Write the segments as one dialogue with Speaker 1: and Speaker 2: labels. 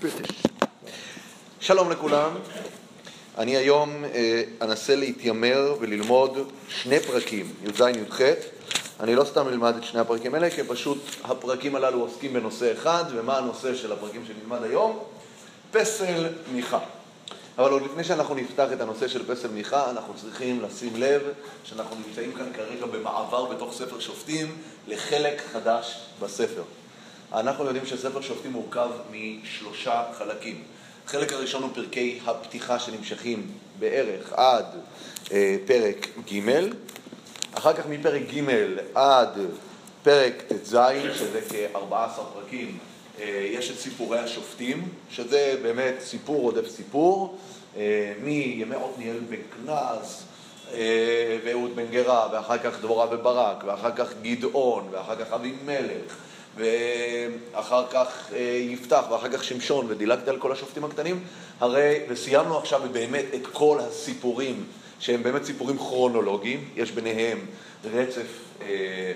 Speaker 1: בריטיש. שלום לכולם, אני היום אה, אנסה להתיימר וללמוד שני פרקים, י"ז-י"ח. אני לא סתם אלמד את שני הפרקים האלה, כי פשוט הפרקים הללו עוסקים בנושא אחד, ומה הנושא של הפרקים שנלמד היום? פסל מיכה. אבל עוד לפני שאנחנו נפתח את הנושא של פסל מיכה, אנחנו צריכים לשים לב שאנחנו נמצאים כאן כרגע במעבר בתוך ספר שופטים לחלק חדש בספר. אנחנו יודעים שספר שופטים מורכב משלושה חלקים. החלק הראשון הוא פרקי הפתיחה שנמשכים בערך עד אה, פרק ג', אחר כך מפרק ג' עד פרק ט"ז, שזה כ-14 פרקים, אה, יש את סיפורי השופטים, שזה באמת סיפור עודף סיפור, אה, מימי עתניאל בן כנז אה, ואהוד בן גרה, ואחר כך דבורה וברק, ואחר כך גדעון, ואחר כך אבימלך, ואחר כך יפתח, ואחר כך שמשון, ודילגתי על כל השופטים הקטנים, הרי, וסיימנו עכשיו באמת את כל הסיפורים שהם באמת סיפורים כרונולוגיים, יש ביניהם רצף אה,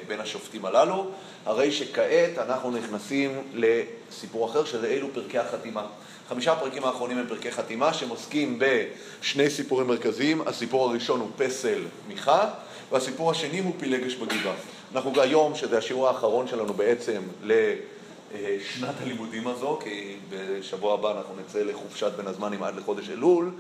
Speaker 1: בין השופטים הללו, הרי שכעת אנחנו נכנסים לסיפור אחר, שזה אלו פרקי החתימה. חמישה הפרקים האחרונים הם פרקי חתימה, שהם עוסקים בשני סיפורים מרכזיים. הסיפור הראשון הוא פסל מיכה, והסיפור השני הוא פילגש בגבעה. אנחנו היום, שזה השיעור האחרון שלנו בעצם לשנת הלימודים הזו, כי בשבוע הבא אנחנו נצא לחופשת בין הזמנים עד לחודש אלול.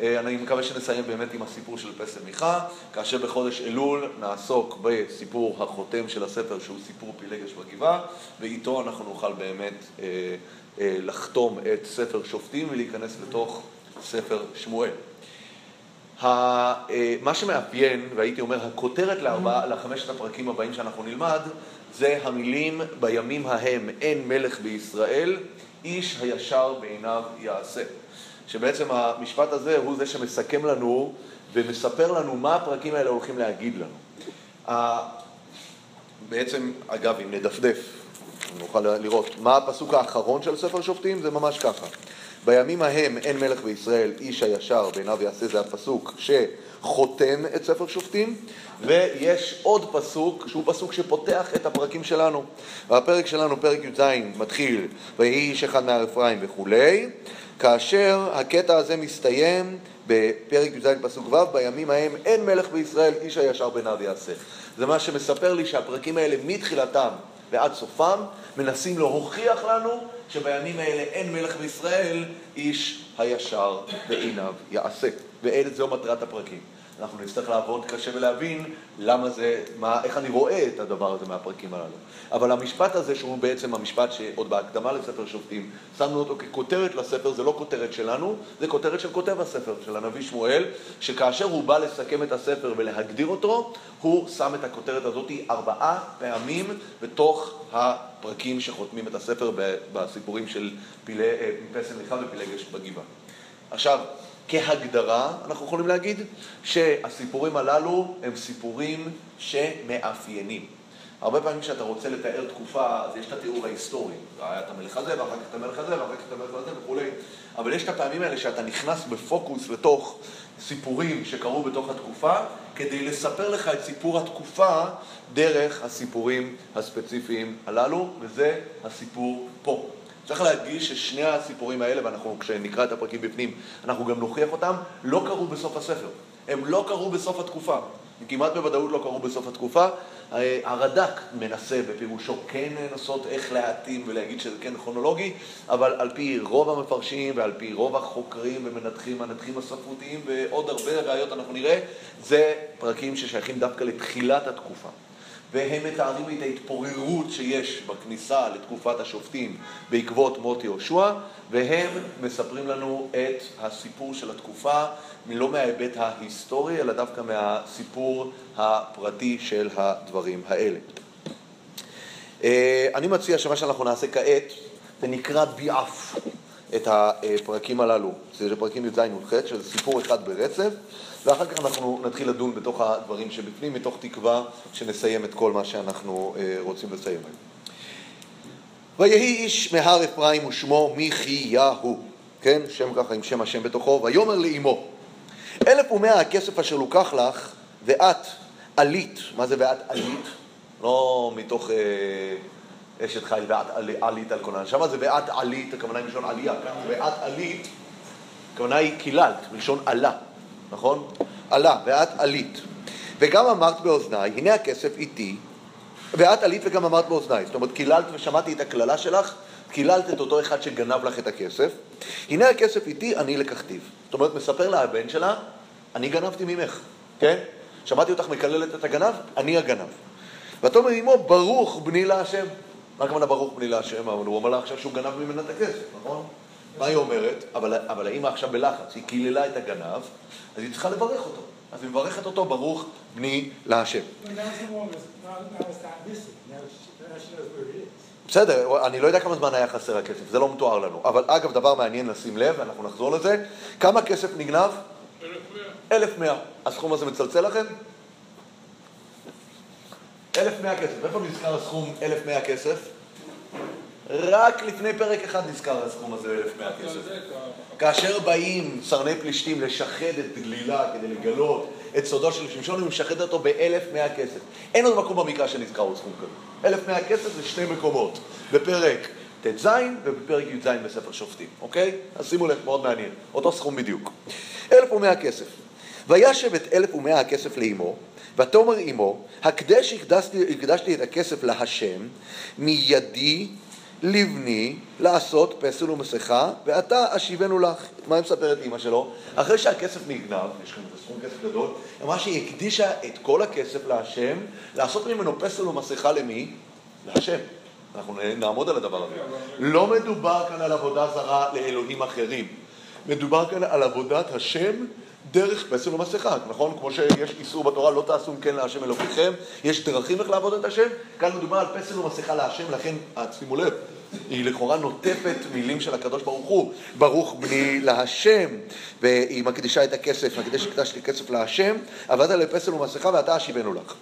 Speaker 1: אה, אני מקווה שנסיים באמת עם הסיפור של פסל מיכה, כאשר בחודש אלול נעסוק בסיפור החותם של הספר, שהוא סיפור פילגש בגבעה, ואיתו אנחנו נוכל באמת אה, אה, לחתום את ספר שופטים ולהיכנס לתוך ספר שמואל. מה שמאפיין, והייתי אומר, הכותרת לארבע, לחמשת הפרקים הבאים שאנחנו נלמד, זה המילים בימים ההם אין מלך בישראל, איש הישר בעיניו יעשה. שבעצם המשפט הזה הוא זה שמסכם לנו ומספר לנו מה הפרקים האלה הולכים להגיד לנו. בעצם, אגב, אם נדפדף, נוכל לראות מה הפסוק האחרון של ספר שופטים, זה ממש ככה. בימים ההם אין מלך בישראל, איש הישר בעיניו יעשה, זה הפסוק שחותם את ספר שופטים, ויש עוד פסוק, שהוא פסוק שפותח את הפרקים שלנו. והפרק שלנו, פרק י"ז, מתחיל, ויהי איש אחד מהר אפרים וכולי, כאשר הקטע הזה מסתיים בפרק י"ז פסוק ו', בימים ההם אין מלך בישראל, איש הישר בעיניו יעשה. זה מה שמספר לי שהפרקים האלה מתחילתם ועד סופם מנסים להוכיח לנו שבימים האלה אין מלך בישראל, איש הישר בעיניו יעשה. וזו מטרת הפרקים. אנחנו נצטרך לעבוד קשה ולהבין למה זה, מה, איך אני רואה את הדבר הזה מהפרקים הללו. אבל המשפט הזה, שהוא בעצם המשפט שעוד בהקדמה לספר שופטים, שמנו אותו ככותרת לספר, זה לא כותרת שלנו, זה כותרת של כותב הספר, של הנביא שמואל, שכאשר הוא בא לסכם את הספר ולהגדיר אותו, הוא שם את הכותרת הזאת ארבעה פעמים בתוך הפרקים שחותמים את הספר בסיפורים של אה, פסל מיכה ופילגש בגבעה. עכשיו, כהגדרה, אנחנו יכולים להגיד שהסיפורים הללו הם סיפורים שמאפיינים. הרבה פעמים כשאתה רוצה לתאר תקופה, אז יש את התיאור ההיסטורי. היה את המלך הזה, ואחר כך את המלך הזה, ואחר כך את המלך הזה וכולי. אבל יש את הפעמים האלה שאתה נכנס בפוקוס לתוך סיפורים שקרו בתוך התקופה, כדי לספר לך את סיפור התקופה דרך הסיפורים הספציפיים הללו, וזה הסיפור פה. צריך להדגיש ששני הסיפורים האלה, ואנחנו כשנקרא את הפרקים בפנים, אנחנו גם נוכיח אותם, לא קרו בסוף הספר. הם לא קרו בסוף התקופה. כמעט בוודאות לא קרו בסוף התקופה. הרד"ק מנסה בפירושו כן לנסות איך להתאים ולהגיד שזה כן כרונולוגי, אבל על פי רוב המפרשים ועל פי רוב החוקרים ומנתחים, הנתחים הספרותיים ועוד הרבה ראיות אנחנו נראה, זה פרקים ששייכים דווקא לתחילת התקופה. והם מתארים את ההתפוררות שיש בכניסה לתקופת השופטים בעקבות מות יהושע, והם מספרים לנו את הסיפור של התקופה, לא מההיבט ההיסטורי, אלא דווקא מהסיפור הפרטי של הדברים האלה. אה, אני מציע שמה שאנחנו נעשה כעת, זה נקרא ביעף את הפרקים הללו, זה פרקים י"ז י"ח, שזה סיפור אחד ברצף. ואחר כך אנחנו נתחיל לדון בתוך הדברים שבפנים, מתוך תקווה שנסיים את כל מה שאנחנו אה, רוצים לסיים היום. ויהי איש מהר אפרים ושמו מיכיהו, כן, שם ככה עם שם השם בתוכו, ויאמר לאמו, אלף ומאה הכסף אשר לוקח לך, ואת עלית, מה זה ואת עלית? לא מתוך אה, אשת חיל ואת עלית על קונן. שם זה ואת עלית, הכוונה היא מלשון עלייה, כאן ואת עלית, הכוונה היא קיללת, מלשון עלה, נכון? עלה, ואת עלית. וגם אמרת באוזניי, הנה הכסף איתי, ואת עלית וגם אמרת באוזניי. זאת אומרת, קיללת ושמעתי את הקללה שלך, קיללת את אותו אחד שגנב לך את הכסף. הנה הכסף איתי, אני לקחתיו. זאת אומרת, מספר לה הבן שלה, אני גנבתי ממך, כן? שמעתי אותך מקללת את הגנב, אני הגנב. ותאמר עמו, ברוך בני להשם. מה הכוונה ברוך בני להשם? אבל הוא אומר לה עכשיו שהוא גנב ממנה את הכסף, נכון? מה היא אומרת? אבל, אבל האמא עכשיו בלחץ, היא קיללה את הגנב, אז היא צריכה לברך אותו. אז היא מברכת אותו, ברוך בני להשם. בסדר, אני לא יודע כמה זמן היה חסר הכסף, זה לא מתואר לנו. אבל אגב, דבר מעניין לשים לב, ואנחנו נחזור לזה, כמה כסף נגנב? 1,100. הסכום הזה מצלצל לכם? 1,100 כסף. איפה נזכר הסכום 1,100 כסף? רק לפני פרק אחד נזכר הסכום הזה 1,100 כסף. כאשר באים סרני פלישתים לשחד את גלילה כדי לגלות את סודו של שמשון, הוא משחד אותו ב-1,100 כסף. אין עוד מקום במקרא שנזכר עוד סכום כזה. 1,100 כסף זה שני מקומות, בפרק ט"ז ובפרק י"ז בספר שופטים, אוקיי? אז שימו לב, מאוד מעניין. אותו סכום בדיוק. 1,100 כסף. וישב את 1,100 הכסף לאמו, ותאמר אמו, הקדש הקדשתי, הקדשתי את הכסף להשם, מידי לבני לעשות פסל ומסכה, ועתה אשיבנו לך. מה היא מספרת אימא שלו? אחרי שהכסף נגנב, יש כאן סכום כסף גדול, אמרה שהיא הקדישה את כל הכסף להשם, לעשות ממנו פסל ומסכה למי? להשם. אנחנו נעמוד על הדבר הזה. לא מדובר כאן על עבודה זרה לאלוהים אחרים. מדובר כאן על עבודת השם דרך פסל ומסכה, נכון? כמו שיש איסור בתורה, לא תעשו כן להשם אלוקיכם, יש דרכים איך לעבוד את השם, כאן מדובר על פסל ומסכה להשם, לכן, שימו לב, היא לכאורה נוטפת מילים של הקדוש ברוך הוא, ברוך בני להשם, והיא מקדישה את הכסף, מקדיש הקדשתי כסף להשם, עבדת לפסל ומסכה ואתה אשיבנו לך.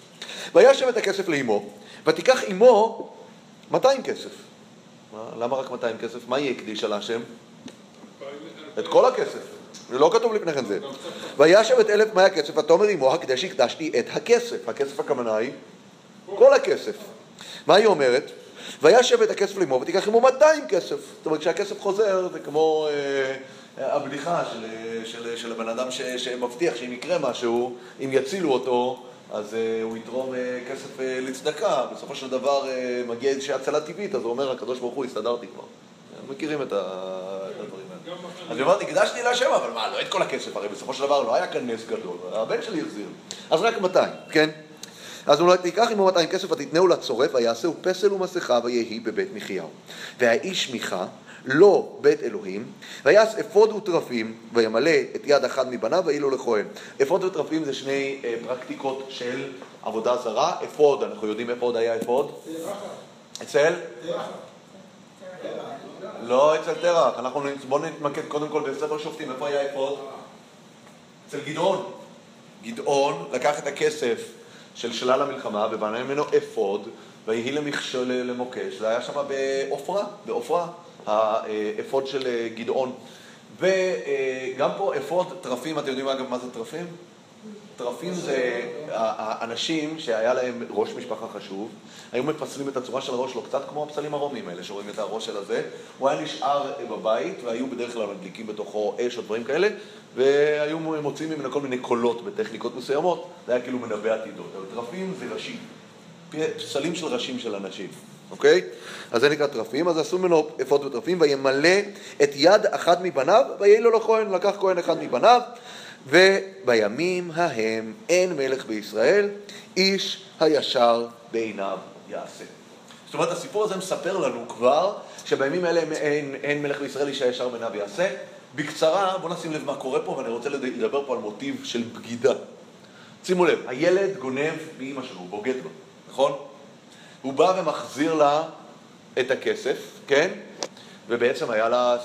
Speaker 1: וישב את הכסף לאמו, ותיקח אמו 200 כסף. למה רק 200 כסף? מה היא הקדישה להשם? את כל הכסף. לא כתוב לפני כן זה. וישב את אלף מאה כסף, ותאמר עמו הקדש הקדשתי את הכסף. הכסף הכוונה היא כל הכסף. מה היא אומרת? וישב את הכסף לאמו ותיקח עמו 200 כסף. זאת אומרת, כשהכסף חוזר זה כמו אה, הבדיחה של, של, של הבן אדם ש, שמבטיח שאם יקרה משהו, אם יצילו אותו, אז אה, הוא יתרום אה, כסף אה, לצדקה. בסופו של דבר אה, מגיע איזושהי הצלה טבעית, אז הוא אומר, הקדוש ברוך הוא, הסתדרתי כבר. מכירים את הדברים האלה. אז היא אומרת, הקדשתי להשם, אבל מה, לא את כל הכסף, הרי בסופו של דבר לא היה כאן נס גדול, הבן שלי החזיר. אז רק 200, כן? אז הוא תיקח עמו 200 כסף ותתנהו לצורף, ויעשהו פסל ומסכה ויהי בבית מחיהו. והאיש מיכה לא בית אלוהים, ויעש אפוד ותרפים, וימלא את יד אחד מבניו, ויהי לו לכהן. אפוד ותרפים זה שני אה, פרקטיקות של עבודה זרה. אפוד, אנחנו יודעים איפה עוד היה אפוד? אצל? לא אצל תרח, אנחנו בואו נתמקד קודם כל בספר שופטים, איפה היה אפוד? אצל גדעון. גדעון לקח את הכסף של שלל המלחמה ובנה ממנו אפוד, ויהי למכשול למוקש, זה היה שם בעופרה, בעופרה, האפוד של גדעון. וגם פה אפוד טרפים, אתם יודעים אגב מה זה טרפים? טרפים זה האנשים שהיה להם ראש משפחה חשוב, היו מפסלים את הצורה של הראש שלו, קצת כמו הפסלים הרומיים האלה, שרואים את הראש של הזה. הוא היה נשאר בבית, והיו בדרך כלל מדליקים בתוכו אש או דברים כאלה, והיו מוצאים ממנו כל מיני קולות בטכניקות מסוימות, זה היה כאילו מנבא עתידות. אבל טרפים זה ראשים, פסלים של ראשים של אנשים. אוקיי? אז זה נקרא טרפים, אז עשו ממנו אפוד וטרפים, וימלא את יד אחד מבניו, ויהי לו לכהן, לקח כהן אחד מבניו, ובימים ההם אין מלך בישראל, איש הישר בעיניו יעשה. זאת אומרת, הסיפור הזה מספר לנו כבר שבימים האלה אין, אין מלך בישראל, איש הישר בעיניו יעשה. בקצרה, בואו נשים לב מה קורה פה, ואני רוצה לדבר פה על מוטיב של בגידה. שימו לב, הילד גונב מאימא שלו, בוגד לו, נכון? הוא בא ומחזיר לה את הכסף, כן? ובעצם היה לה,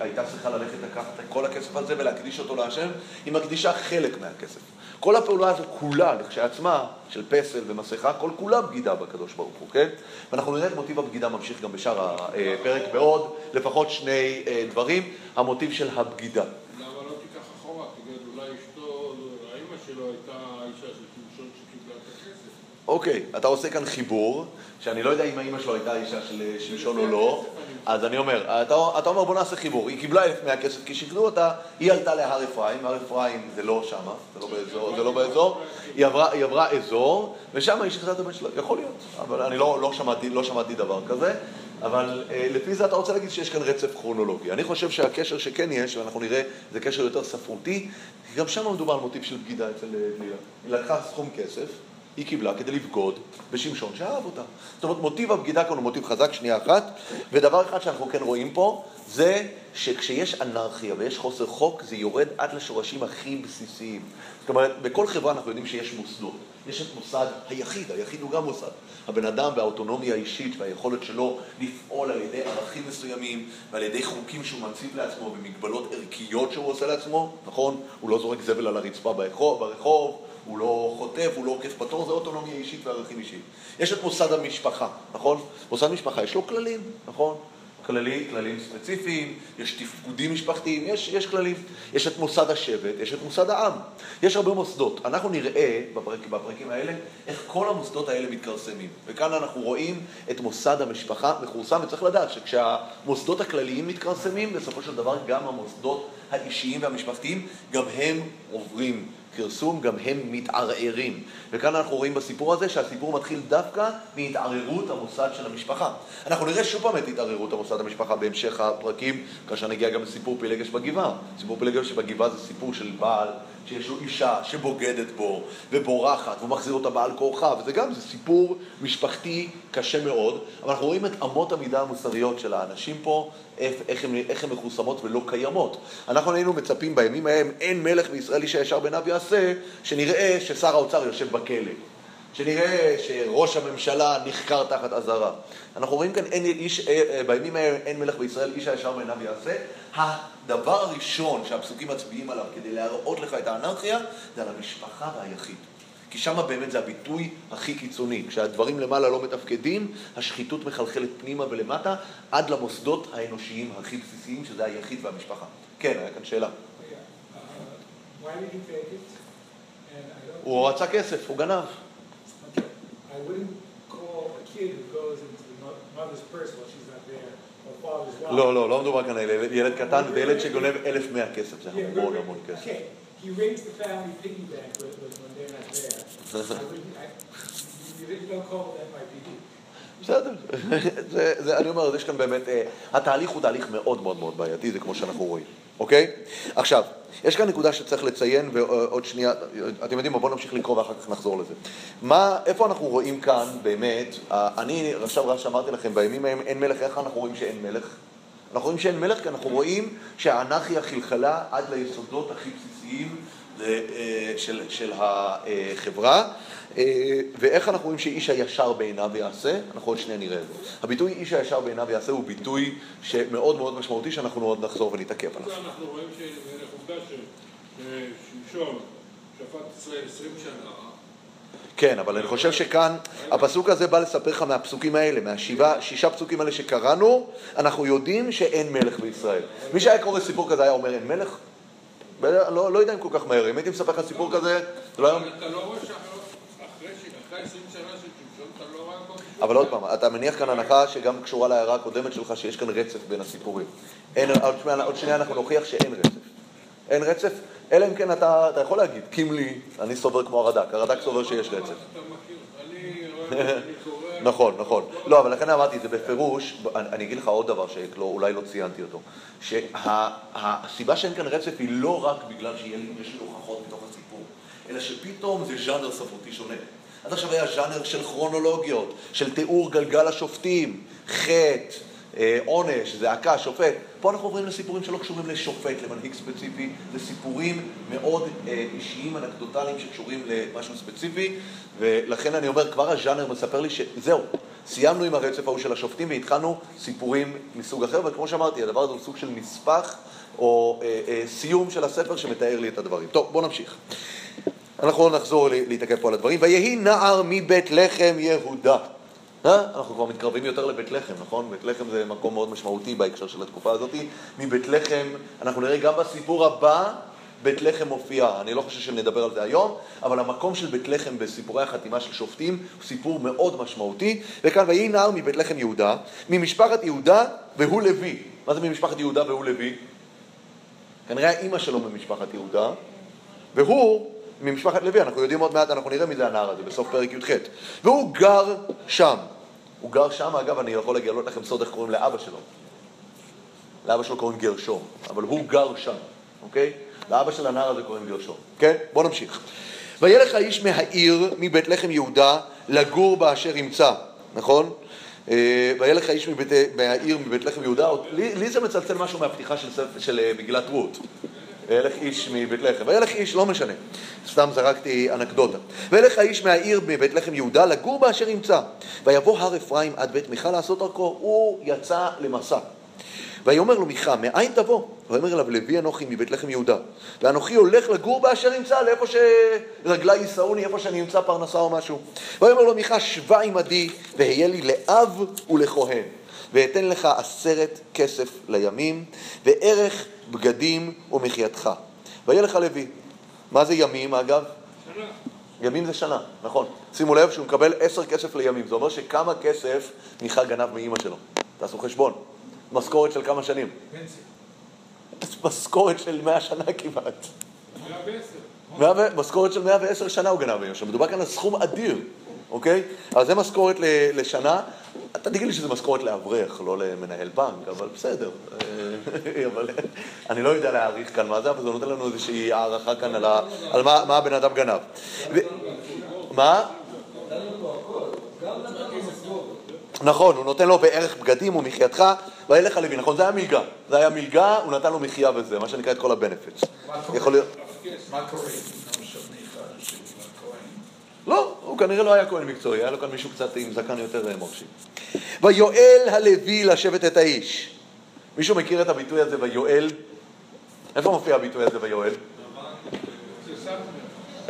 Speaker 1: הייתה צריכה ללכת לקחת את כל הכסף הזה ולהקדיש אותו להשם, היא מקדישה חלק מהכסף. כל הפעולה הזו כולה, לכשעצמה, של פסל ומסכה, כל כולה בגידה בקדוש ברוך הוא, כן? ואנחנו נראה את מוטיב הבגידה ממשיך גם בשאר הפרק בעוד לפחות שני אה, דברים, המוטיב של הבגידה.
Speaker 2: למה לא תיקח אחורה? תגיד, אולי אשתו, האימא שלו הייתה אישה של שמשון שקיבלה את הכסף.
Speaker 1: אוקיי, אתה עושה כאן חיבור, שאני לא יודע אם האימא שלו הייתה אישה של אה, שמשון או לא, אז אני אומר, אתה, אתה אומר בוא נעשה חיבור, היא קיבלה אלף מאה כסף כי שיקרו אותה, היא עלתה להר אפרים, הר אפרים זה לא שמה, זה לא באזור, זה לא באזור, היא עברה, היא עברה אזור, ושם היא שחררה את הבן שלה, יכול להיות, אבל אני לא, לא, שמעתי, לא שמעתי דבר כזה, אבל אה, לפי זה אתה רוצה להגיד שיש כאן רצף כרונולוגי. אני חושב שהקשר שכן יש, ואנחנו נראה, זה קשר יותר ספרותי, כי גם שם מדובר על מוטיב של בגידה אצל בלילה. היא לקחה סכום כסף, היא קיבלה כדי לבגוד בשמשון שאהב אותה. זאת אומרת, מוטיב הבגידה כאן הוא מוטיב חזק, שנייה אחת, ודבר אחד שאנחנו כן רואים פה, זה שכשיש אנרכיה ויש חוסר חוק, זה יורד עד לשורשים הכי בסיסיים. זאת אומרת, בכל חברה אנחנו יודעים שיש מוסדות. יש את מוסד היחיד, היחיד הוא גם מוסד. הבן אדם והאוטונומיה האישית והיכולת שלו לפעול על ידי ערכים מסוימים ועל ידי חוקים שהוא מציב לעצמו ומגבלות ערכיות שהוא עושה לעצמו, נכון? הוא לא זורק זבל על הרצפה ברחוב, ברחוב הוא לא חוטף, הוא לא עוקף בתור, זה אוטונומיה אישית וערכים אישיים. יש את מוסד המשפחה, נכון? מוסד משפחה יש לו כללים, נכון? כללי, כללים ספציפיים, יש תפקודים משפחתיים, יש, יש כללים. יש את מוסד השבט, יש את מוסד העם. יש הרבה מוסדות. אנחנו נראה בפרק, בפרקים האלה איך כל המוסדות האלה מתכרסמים. וכאן אנחנו רואים את מוסד המשפחה מכורסם, וצריך לדעת שכשהמוסדות הכלליים מתכרסמים, בסופו של דבר גם המוסדות האישיים והמשפחתיים, גם הם עוברים כרסום, גם הם מתערערים. וכאן אנחנו רואים בסיפור הזה שהסיפור מתחיל דווקא מהתערערות המוסד של המשפחה. אנחנו נראה שוב פעם את התערערות המוסד המשפחה בהמשך הפרקים, כאשר נגיע גם לסיפור פילגש בגבעה. סיפור פילגש בגבעה זה סיפור של בעל שיש לו אישה שבוגדת בו ובורחת והוא מחזיר אותה בעל כורחה, וזה גם, זה סיפור משפחתי קשה מאוד, אבל אנחנו רואים את אמות המידה המוסריות של האנשים פה, איך הן, מחוסמות ולא קיימות. אנחנו היינו מצפים בימים ההם, אין מלך בישראל איש הישר בעיניו יעשה, שנראה ששר האוצר יושב בכלא. שנראה שראש הממשלה נחקר תחת אזהרה. אנחנו רואים כאן, אין איש, אה, אה, בימים האלה אין מלך בישראל, איש הישר בעיניו יעשה. הדבר הראשון שהפסוקים מצביעים עליו כדי להראות לך את האנרכיה, זה על המשפחה והיחיד. כי שם באמת זה הביטוי הכי קיצוני. כשהדברים למעלה לא מתפקדים, השחיתות מחלחלת פנימה ולמטה, עד למוסדות האנושיים הכי בסיסיים, שזה היחיד והמשפחה. כן, היה כאן שאלה.
Speaker 2: Uh,
Speaker 1: הוא רצה כסף, הוא גנב. לא, לא, לא מדובר כאן על ילד קטן וילד שגונב אלף מאה כסף, זה המון המון כסף.
Speaker 2: He raised the family piggy bank when, when they're not there. I wouldn't, I, you don't call that my piggy.
Speaker 1: בסדר, זה, זה, אני אומר, יש כאן באמת, אה, התהליך הוא תהליך מאוד מאוד מאוד בעייתי, זה כמו שאנחנו רואים, אוקיי? עכשיו, יש כאן נקודה שצריך לציין, ועוד שנייה, אתם יודעים מה, בואו נמשיך לקרוא ואחר כך נחזור לזה. מה, איפה אנחנו רואים כאן באמת, אני עכשיו רק שאמרתי לכם, בימים ההם אין מלך, איך אנחנו רואים שאין מלך? אנחנו רואים שאין מלך כי אנחנו רואים שהאנרכיה חלחלה עד ליסודות הכי בסיסיים אה, של, של החברה. אה, ואיך אנחנו רואים שאיש הישר בעיניו יעשה? אנחנו עוד שנייה נראה את זה. הביטוי איש הישר בעיניו יעשה הוא ביטוי שמאוד מאוד משמעותי שאנחנו עוד נחזור ונתעכב עליו.
Speaker 3: אנחנו רואים שעובדה ששמשון שפט ישראל עשרים שנה
Speaker 1: כן, אבל אני חושב שכאן, הפסוק הזה בא לספר לך מהפסוקים האלה, מהשישה פסוקים האלה שקראנו, אנחנו יודעים שאין מלך בישראל. מי שהיה קורא סיפור כזה היה אומר אין מלך? לא, לא יודע אם כל כך מהר, אם הייתי מספר לך סיפור כזה, זה לא.
Speaker 3: אתה לא רואה שאחרי עשרים שנה של שמשון אתה לא רואה...
Speaker 1: אבל עוד פעם, אתה מניח כאן הנחה שגם קשורה להערה הקודמת שלך, שיש כאן רצף בין הסיפורים. עוד שנייה אנחנו נוכיח שאין רצף. אין רצף, אלא אם כן אתה, אתה יכול להגיד, קימלי, אני סובר כמו הרד"ק, הרד"ק סובר שיש רצף. נכון, נכון. לא, אבל לכן אמרתי, זה בפירוש, אני אגיד לך עוד דבר שאולי לא ציינתי אותו, שהסיבה שאין כאן רצף היא לא רק בגלל שיש לי הוכחות בתוך הסיפור, אלא שפתאום זה ז'אנר ספרותי שונה. עד עכשיו היה ז'אנר של כרונולוגיות, של תיאור גלגל השופטים, חטא, אה, עונש, זעקה, שופט. פה אנחנו עוברים לסיפורים שלא קשורים לשופט, למנהיג ספציפי, זה סיפורים מאוד אה, אישיים, אנקדוטליים שקשורים למשהו ספציפי, ולכן אני אומר, כבר הז'אנר מספר לי שזהו, סיימנו עם הרצף ההוא של השופטים והתחלנו סיפורים מסוג אחר, וכמו שאמרתי, הדבר הזה הוא סוג של נספח או אה, אה, סיום של הספר שמתאר לי את הדברים. טוב, בואו נמשיך. אנחנו נחזור להתעכב פה על הדברים. ויהי נער מבית לחם יהודה. אה? אנחנו כבר מתקרבים יותר לבית לחם, נכון? בית לחם זה מקום מאוד משמעותי בהקשר של התקופה הזאת. מבית לחם, אנחנו נראה גם בסיפור הבא, בית לחם מופיעה. אני לא חושב שנדבר על זה היום, אבל המקום של בית לחם בסיפורי החתימה של שופטים הוא סיפור מאוד משמעותי. וכאן, ויהי נער מבית לחם יהודה, ממשפחת יהודה והוא לוי. מה זה ממשפחת יהודה והוא לוי? כנראה האימא שלו ממשפחת יהודה, והוא ממשפחת לוי, אנחנו יודעים עוד מעט, אנחנו נראה מי זה הנער הזה בסוף פרק י"ח. והוא גר שם. הוא גר שם, אגב, אני יכול לגלות לכם סוד איך קוראים לאבא שלו. לאבא שלו קוראים גרשום, אבל הוא גר שם, אוקיי? לאבא של הנער הזה קוראים גרשום, כן? בואו נמשיך. וילך האיש מהעיר, מבית לחם יהודה, לגור באשר ימצא, נכון? אה, וילך האיש מבית, מהעיר, מבית לחם יהודה, לי, לי זה מצלצל משהו מהפתיחה של, של אה, מגילת רות. וילך איש מבית לחם. וילך איש, לא משנה, סתם זרקתי אנקדוטה. וילך האיש מהעיר מבית לחם יהודה לגור באשר ימצא. ויבוא הר אפרים עד בית מיכה לעשות דרכו. הוא יצא למסע. ויאמר לו מיכה, מאין תבוא? ויאמר אליו, לוי אנוכי מבית לחם יהודה. ואנוכי הולך לגור באשר ימצא, לאיפה שרגלי יישאוני, איפה שאני אמצא פרנסה או משהו. ויאמר לו מיכה, שבה עמדי, והיה לי לאב ולכהן. ואתן לך עשרת כסף לימים, וערך בגדים ומחייתך. ויהיה לך לוי. מה זה ימים, אגב?
Speaker 3: שנה.
Speaker 1: ימים זה שנה, נכון. שימו לב שהוא מקבל עשר כסף לימים. זה אומר שכמה כסף מיכה גנב מאימא שלו. תעשו חשבון. משכורת של כמה שנים?
Speaker 2: פנסיה.
Speaker 1: משכורת של מאה שנה כמעט.
Speaker 3: מאה ועשר.
Speaker 1: משכורת של 110 שנה הוא גנב מאימא שלו. מדובר כאן על סכום אדיר, אוקיי? אז זה משכורת לשנה. אתה תגיד לי שזה משכורת לאברך, לא למנהל בנק, אבל בסדר. אה, אבל אני לא יודע להעריך כאן מה זה, אבל זה נותן לנו איזושהי הערכה כאן על, ה- על מה, מה הבן אדם גנב. ו- מה? נכון, הוא נותן לו בערך בגדים ומחייתך, וילך לוי, נכון, זה היה מלגה. זה היה מלגה, הוא נתן לו מחיה וזה, מה שנקרא את כל הבנפיטס. יכול להיות...
Speaker 2: מה קורה עם שמיכה של הכהן?
Speaker 1: לא, הוא כנראה לא היה כהן מקצועי, היה לו כאן מישהו קצת עם זקן יותר אה, מרשים. ויואל הלוי לשבת את האיש. מישהו מכיר את הביטוי הזה ויואל? איפה מופיע הביטוי הזה ויואל?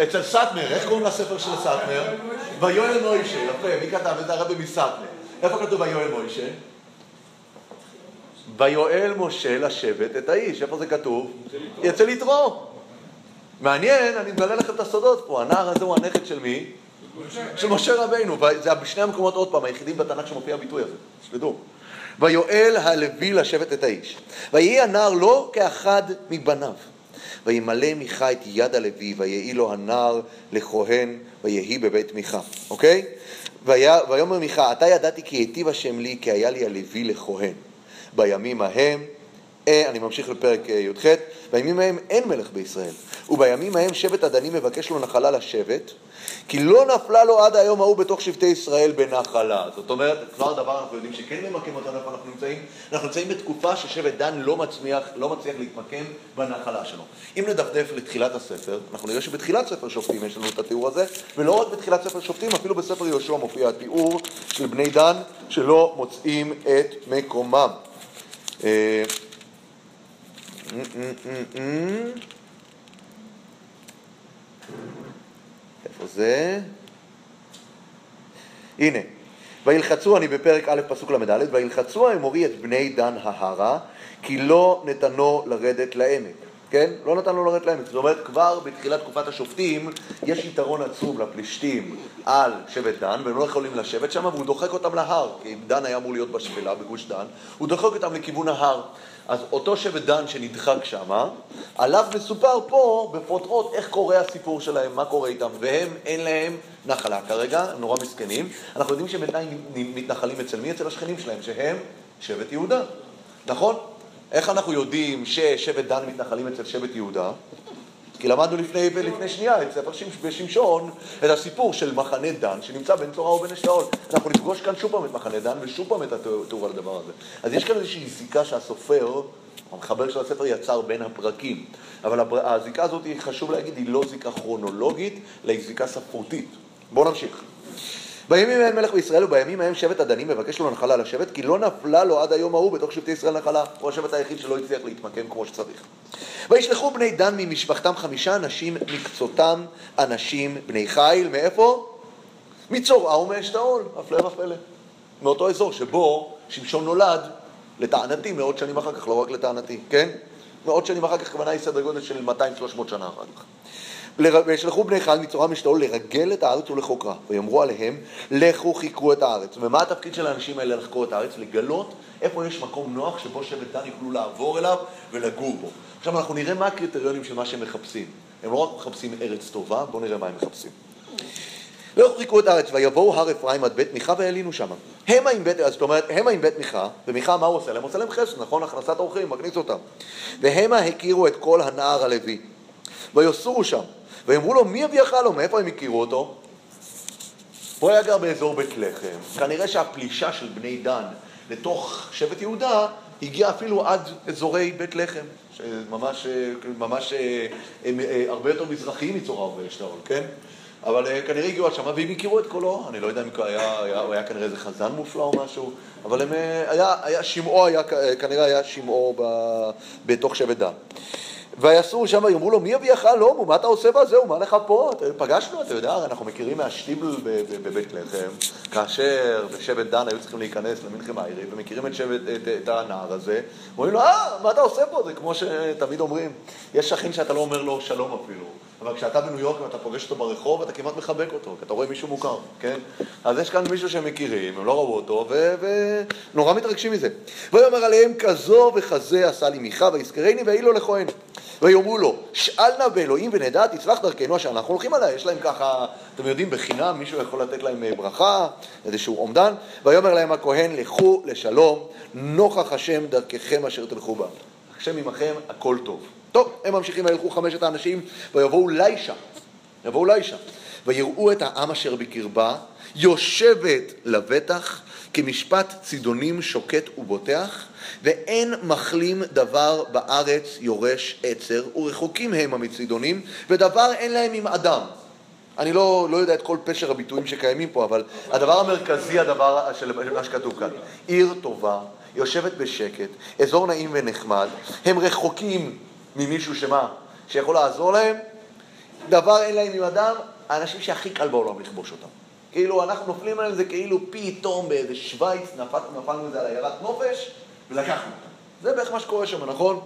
Speaker 1: אצל סטמר, איך קוראים לספר של סטמר? ויואל מוישה, יפה, מי כתב את? הרבי מסטמר. איפה כתוב ויואל מוישה? ויואל משה לשבת את האיש, איפה זה כתוב? אצל יתרו. מעניין, אני מגלה לכם את הסודות פה, הנער הזה הוא הנכד של מי? של משה רבינו, וזה בשני המקומות עוד פעם, היחידים בתנ"ך שמופיע הביטוי הזה, שתדעו. ויואל הלוי לשבת את האיש. ויהי הנער לא כאחד מבניו. וימלא מיכה את יד הלוי, ויהי לו הנער לכהן, ויהי בבית מיכה, אוקיי? ויאמר מיכה, אתה ידעתי כי היטיב השם לי, כי היה לי הלוי לכהן. בימים ההם, אה, אני ממשיך לפרק אה, י"ח, בימים ההם אין מלך בישראל, ובימים ההם שבט הדנים מבקש לו נחלה לשבט, כי לא נפלה לו עד היום ההוא בתוך שבטי ישראל בנחלה. זאת אומרת, כבר דבר אנחנו יודעים שכן ממקם אותנו איפה אנחנו נמצאים, אנחנו נמצאים בתקופה ששבט דן לא מצליח, לא מצליח להתמקם בנחלה שלו. אם נדפדף לתחילת הספר, אנחנו נראה שבתחילת ספר שופטים יש לנו את התיאור הזה, ולא רק בתחילת ספר שופטים, אפילו בספר יהושע מופיע התיאור של בני דן שלא מוצאים את מקומם. אה, איפה זה? הנה, וילחצו, אני בפרק א', פסוק ל"ד, וילחצו האמורי את בני דן ההרה, כי לא נתנו לרדת לעמק. כן? לא נתן לו לרדת לעמק. זאת אומרת, כבר בתחילת תקופת השופטים יש יתרון עצום לפלישתים על שבט דן, והם לא יכולים לשבת שם, והוא דוחק אותם להר, כי דן היה אמור להיות בשפלה, בגוש דן, הוא דוחק אותם לכיוון ההר. אז אותו שבט דן שנדחק שם, עליו מסופר פה בפרוטרוט איך קורה הסיפור שלהם, מה קורה איתם, והם, אין להם נחלה כרגע, הם נורא מסכנים. אנחנו יודעים שהם בינתיים מתנחלים אצל מי? אצל השכנים שלהם, שהם שבט יהודה, נכון? איך אנחנו יודעים ששבט דן מתנחלים אצל שבט יהודה? כי למדנו לפני, לפני שנייה את ספר שמש- בשמשון את הסיפור של מחנה דן שנמצא בין צורה ובין אשתאול. אנחנו נפגוש כאן שוב פעם את מחנה דן ושוב פעם את התיאור על הדבר הזה. אז יש כאן איזושהי זיקה שהסופר, המחבר של הספר יצר בין הפרקים. אבל הזיקה הזאת, חשוב להגיד, היא לא זיקה כרונולוגית, אלא היא זיקה ספרותית. בואו נמשיך. בימים ההם מלך בישראל ובימים ההם שבט הדנים מבקש לו נחלה לשבת כי לא נפלה לו עד היום ההוא בתוך שבטי ישראל נחלה. הוא השבט היחיד שלא הצליח להתמקם כמו שצריך. וישלחו בני דן ממשפחתם חמישה אנשים מקצותם אנשים בני חיל מאיפה? מצורעה ומאשתאול, הפלא ופלא. מאותו אזור שבו שמשון נולד, לטענתי, מאות שנים אחר כך, לא רק לטענתי, כן? מאות שנים אחר כך, הכוונה היא סדר גודל של 200-300 שנה אחר כך. וישלחו בני חג מצורע משתאול לרגל את הארץ ולחוקרה, ויאמרו עליהם, לכו חיקרו את הארץ. ומה התפקיד של האנשים האלה לחקור את הארץ? לגלות איפה יש מקום נוח שבו שבט דן יוכלו לעבור אליו ולגור בו. עכשיו אנחנו נראה מה הקריטריונים של מה שהם מחפשים. הם לא רק מחפשים ארץ טובה, בואו נראה מה הם מחפשים. לא חיכו את הארץ, ויבואו הר אפרים עד בית מיכה וילינו שמה. המה עם בית, זאת אומרת, המה עם בית מיכה, ומיכה מה הוא עושה להם? הוא עושה להם חסד, נכון? הכנסת אורחים, מכניס אותם. והמה הכירו את כל הנער הלוי. ויוסורו שם, ויאמרו לו, מי אביך לו? מאיפה הם הכירו אותו? הוא היה גר באזור בית לחם. כנראה שהפלישה של בני דן לתוך שבט יהודה הגיעה אפילו עד אזורי בית לחם, שממש ממש, הם אה, הרבה יותר מזרחיים מצורר ואשתאול, כן? אבל אה, כנראה הגיעו עד שם, והם הכירו את קולו, אני לא יודע אם היה, היה, הוא היה כנראה איזה חזן מופלא או משהו, אבל הם, אה, היה, היה, שמעו היה, כנראה היה שמעו בתוך שבט דן. ויסורו שם ויאמרו לו, מי אביך לא, מה אתה עושה בזהו, מה לך פה? פגשנו, אתה יודע, אנחנו מכירים מהשטיבל בבית לחם, כאשר בשבט דן היו צריכים להיכנס למנחם איירי, ומכירים את, שבט, את, את הנער הזה, אומרים לו, אה, מה אתה עושה פה? זה כמו שתמיד אומרים, יש שכן שאתה לא אומר לו שלום אפילו, אבל כשאתה בניו יורק ואתה פוגש אותו ברחוב, אתה כמעט מחבק אותו, כי אתה רואה מישהו מוכר, כן? אז יש כאן מישהו שהם מכירים, הם לא ראו אותו, ונורא מתרגשים מזה. ויאמר עליהם, כזו וכזה עשה לי מיכה, ויזכרני ויהי לו לכהן. ויאמרו לו, שאל נא באלוהים ונדע, תצלח דרכנו אשר אנחנו הולכים עליה. יש להם ככה, אתם יודעים, בחינם מישהו יכול לתת להם אה, ברכה, איזשהו אומדן. ויאמר להם הכהן, לכו לשלום, נוכח השם דרככם אשר תלכו בה. השם עמכם, הכל טוב. טוב, הם ממשיכים וילכו חמשת האנשים, ויבואו לישה. יבואו לישה. ויראו את העם אשר בקרבה, יושבת לבטח, כמשפט צידונים שוקט ובוטח, ואין מחלים דבר בארץ יורש עצר, ורחוקים המה מצידונים, ודבר אין להם עם אדם. אני לא, לא יודע את כל פשר הביטויים שקיימים פה, אבל הדבר המרכזי, הדבר של מה שכתוב כאן, עיר טובה, יושבת בשקט, אזור נעים ונחמד, הם רחוקים ממישהו שמה, שיכול לעזור להם, דבר אין להם עם אדם, האנשים שהכי קל בעולם לכבוש אותם. כאילו, אנחנו נופלים עליהם, זה כאילו פתאום באיזה שווייץ, נפלנו, נפלנו זה על עיירת נופש, ולקחנו אותם. זה בערך מה שקורה שם, נכון?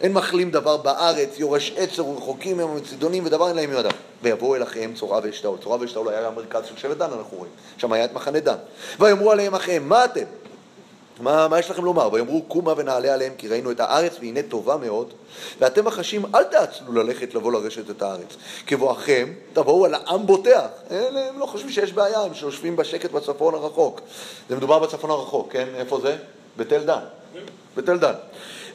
Speaker 1: אין מחלים דבר בארץ, יורש עצר ורחוקים הם מצידונים, ודבר אין להם אדם. ויבואו אל אחיהם צורעה ואשתאול. צורעה ואשתאול היה המרכז של שבט דן, אנחנו רואים. שם היה את מחנה דן. ויאמרו עליהם אחיהם, מה אתם? מה, מה יש לכם לומר? ויאמרו קומה ונעלה עליהם כי ראינו את הארץ והנה טובה מאוד ואתם החשים אל תעצלו ללכת לבוא לרשת את הארץ. כבואכם תבואו על העם בוטח. אלה, הם לא חושבים שיש בעיה הם שיושבים בשקט בצפון הרחוק. זה מדובר בצפון הרחוק, כן? איפה זה? בתל דן. בתל דן.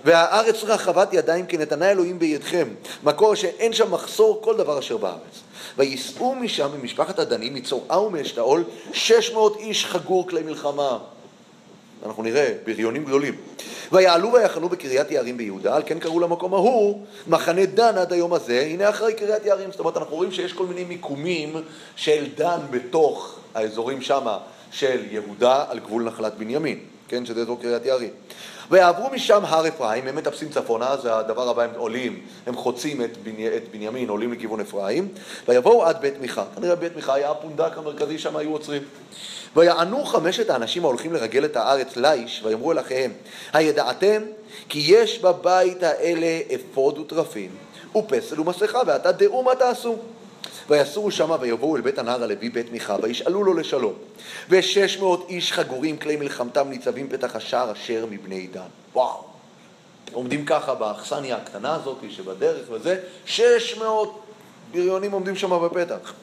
Speaker 1: והארץ רחבת ידיים כי נתנה אלוהים בידכם מקור שאין שם מחסור כל דבר אשר בארץ. וייסעו משם ממשפחת הדנים מצורעה ומאשתאול שש מאות איש חגור כלי מלחמה אנחנו נראה, בריונים גדולים. ויעלו ויחנו בקריית יערים ביהודה, על כן קראו למקום ההוא מחנה דן עד היום הזה, הנה אחרי קריית יערים. זאת אומרת, אנחנו רואים שיש כל מיני מיקומים של דן בתוך האזורים שמה של יהודה על גבול נחלת בנימין, כן, שזה אזור קריית יערים. ויעברו משם הר אפרים, הם מטפסים צפונה, זה הדבר הבא, הם עולים, הם חוצים את, בני, את בנימין, עולים לכיוון אפרים, ויבואו עד בית מיכה. כנראה בית מיכה היה הפונדק המרכזי, שם היו עוצרים. ויענו חמשת האנשים ההולכים לרגל את הארץ ליש, ויאמרו אל אחיהם, הידעתם כי יש בבית האלה אפוד וטרפים, ופסל ומסכה, ועתה דעו מה תעשו. ויסורו שמה ויבואו אל בית הנער הלוי בית מיכה, וישאלו לו לשלום. ושש מאות איש חגורים כלי מלחמתם ניצבים פתח השער אשר מבני דן. וואו. עומדים ככה באכסניה הקטנה הזאת שבדרך וזה, שש מאות בריונים עומדים שם בפתח.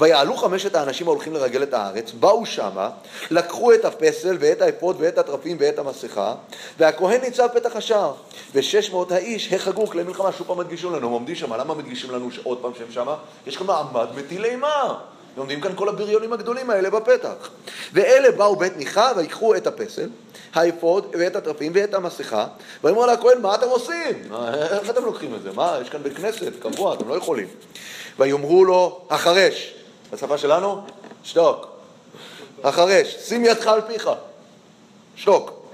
Speaker 1: ויעלו חמשת האנשים ההולכים לרגל את הארץ, באו שמה, לקחו את הפסל ואת האפוד ואת הטרפים ואת המסכה, והכהן ניצב פתח השער, ושש מאות האיש החגו כלי מלחמה, שוב פעם מדגישים לנו, הם עומדים שמה, למה מדגישים לנו עוד פעם שהם שמה? יש כאן מעמד מטיל אימה, עומדים כאן כל הבריונים הגדולים האלה בפתח. ואלה באו בית מיכה ויקחו את הפסל, האפוד ואת הטרפים ואת המסכה, ואמרו לכהן, מה אתם עושים? איך אתם לוקחים את זה? מה, יש כאן בית כנסת קבוע, אתם לא יכולים. ויאמרו לו, החרש, בשפה שלנו, שתוק. החרש, שים ידך על פיך. שתוק.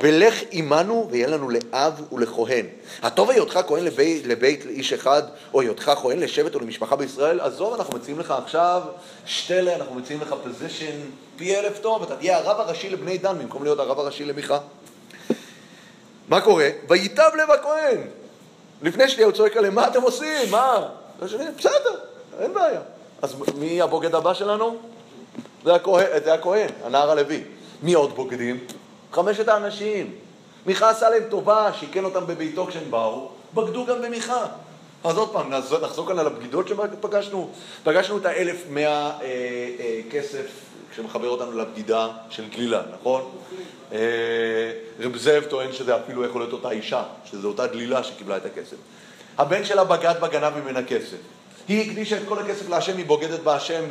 Speaker 1: ולך עמנו ויהיה לנו לאב ולכהן. הטוב היותך כהן לבית, לבית איש אחד, או היותך כהן לשבט או למשפחה בישראל, עזוב, אנחנו מציעים לך עכשיו שתלה, אנחנו מציעים לך position פי אלף טוב, אתה תהיה הרב הראשי לבני דן במקום להיות הרב הראשי למיכה. מה קורה? וייטב לב הכהן. לפני שנייה הוא צועק עליהם, מה אתם עושים? מה? בסדר, אין בעיה. אז מי הבוגד הבא שלנו? זה הכהן, זה הכהן, הנער הלוי. מי עוד בוגדים? חמשת האנשים. מיכה עשה להם טובה, שיכן אותם בביתו כשהם באו, בגדו גם במיכה. אז עוד פעם, נחזור, כאן על הבגידות שפגשנו. פגשנו את האלף מאה אה, אה, כסף שמחבר אותנו לבגידה של גלילה, נכון? אה, רב זאב טוען שזה אפילו יכול להיות אותה אישה, שזו אותה גלילה שקיבלה את הכסף. הבן שלה בגד בה, גנב ממנה כסף. היא הקדישה את כל הכסף להשם, היא בוגדת בהשם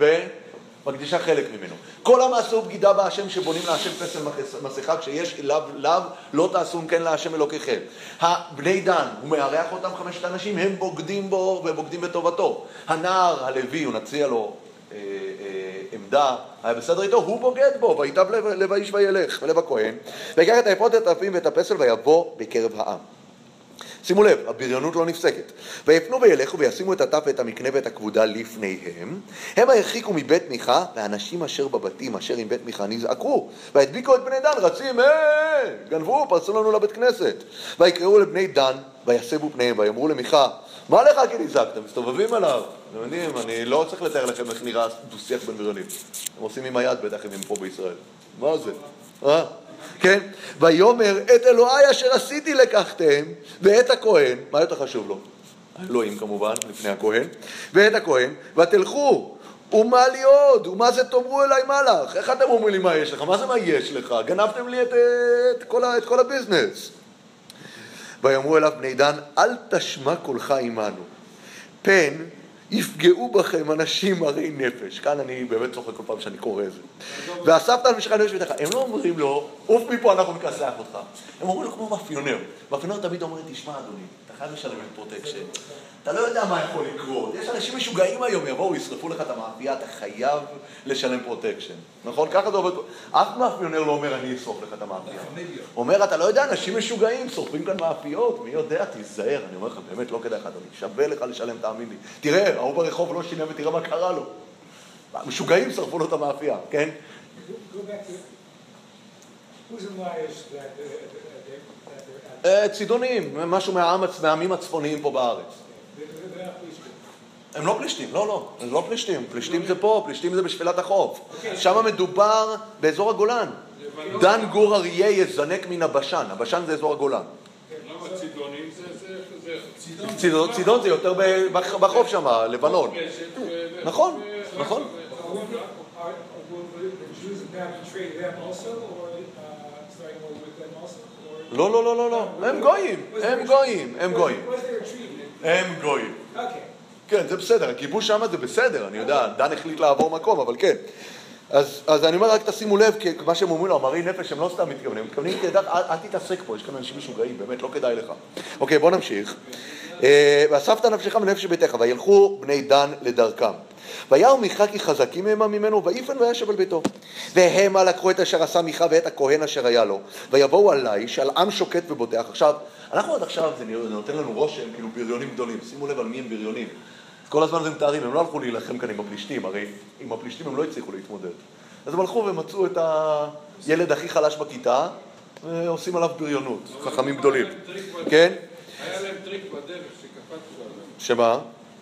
Speaker 1: ומקדישה חלק ממנו. כל המעשו בגידה בהשם שבונים להשם פסל מסכה, כשיש לאו לאו לא תעשו כן להשם אלוקיכם. הבני דן, הוא מארח אותם חמשת אנשים, הם בוגדים בו ובוגדים בטובתו. הנער הלוי, הוא נציע לו אה, אה, עמדה, היה בסדר איתו, הוא בוגד בו, ויטב לב, האיש וילך, ולב הכהן, ויקח את האפוד, את האפים ואת הפסל ויבוא בקרב העם. שימו לב, הבריונות לא נפסקת. ויפנו וילכו וישימו את הטף ואת המקנה ואת הכבודה לפניהם. המה הרחיקו מבית מיכה, והאנשים אשר בבתים אשר עם בית מיכה נזעקו. והדביקו את בני דן, רצים, אה, גנבו, פרסו לנו לבית כנסת. ויקראו לבני דן, ויסבו פניהם, ויאמרו למיכה, מה לך כי נזעקתם? מסתובבים עליו. אתם יודעים, אני לא צריך לתאר לכם איך נראה דו-שיח בין בריונים. הם עושים עם היד בטח אם הם פה בישראל. מה זה? אה? כן? ויאמר את אלוהי אשר עשיתי לקחתם ואת הכהן, מה יותר חשוב לו? האלוהים כמובן, לפני הכהן, ואת הכהן, ותלכו ומה לי עוד? ומה זה תאמרו אליי מה לך? איך אתם אומרים לי מה יש לך? מה זה מה יש לך? גנבתם לי את, את, כל, את כל הביזנס. ויאמרו אליו בני דן, אל תשמע קולך עמנו, פן יפגעו בכם אנשים מרי נפש. כאן אני באמת צוחק כל פעם שאני קורא את זה. ואספת על משכן נפש ביתך. הם לא אומרים לו, עוף מפה, אנחנו נכסח אותך. הם אומרים לו כמו מאפיונר. מאפיונר תמיד אומר, תשמע אדוני, חייב לשלם את פרוטקשן. אתה לא יודע מה יכול לקרות. יש אנשים משוגעים היום, יבואו, ישרפו לך את המאפייה, אתה חייב לשלם פרוטקשן. נכון? ככה זה עובד. אף מאפיונר לא אומר, אני אשרוף לך את המאפייה. הוא אומר, אתה לא יודע, אנשים משוגעים, שורפים כאן מאפיות, מי יודע, תיזהר. אני אומר לך, באמת, לא כדאי לך, אדוני. שווה לך לשלם, תאמין לי. תראה, ההוא ברחוב לא שינה ותראה מה קרה לו. משוגעים שרפו לו את המאפייה, כן? צידונים, משהו מהעמים הצפוניים פה בארץ. הם לא פלישתים, לא, לא, הם לא פלישתים. פלישתים זה פה, פלישתים זה בשפלת החוף. שם מדובר באזור הגולן. דן גור אריה יזנק מן הבשן. הבשן זה אזור הגולן.
Speaker 3: למה צידונים זה,
Speaker 1: צידון, זה יותר בחוף שם, לבנון. נכון, נכון. לא, לא, לא, לא, לא. הם גויים, הם גויים, הם גויים. הם גויים. כן, זה בסדר, הכיבוש שם זה בסדר, אני יודע, דן החליט לעבור מקום, אבל כן. אז, אז אני אומר, רק תשימו לב, כי מה שהם אומרים לו, המראי נפש, הם לא סתם מתכוונים, הם מתכוונים, תדע, אל, אל תתעסק פה, יש כאן אנשים משוגעים, באמת, לא כדאי לך. אוקיי, בוא נמשיך. אה, ואספת נפשך מנפש ביתך, וילכו בני דן לדרכם. ויראו מיכה כי חזקים המה ממנו, ויפן וישב על ביתו. והמה לקחו את אשר עשה מיכה ואת הכהן אשר היה לו, ויבואו עלי, שעל עם שוקט ובוטח. עכשיו, אנחנו עד עכשיו, זה נותן לנו רושם, כאילו בריונים גדולים. שימו לב על מי הם בריונים. כל הזמן זה מתארים, הם לא הלכו להילחם כאן עם הפלישתים, הרי עם הפלישתים הם לא הצליחו להתמודד. אז הם הלכו ומצאו את הילד הכי חלש בכיתה, ועושים עליו בריונות, חכמים גדולים. כן?
Speaker 3: היה להם טריק בדרך שקפצנו עליו.
Speaker 1: שמה?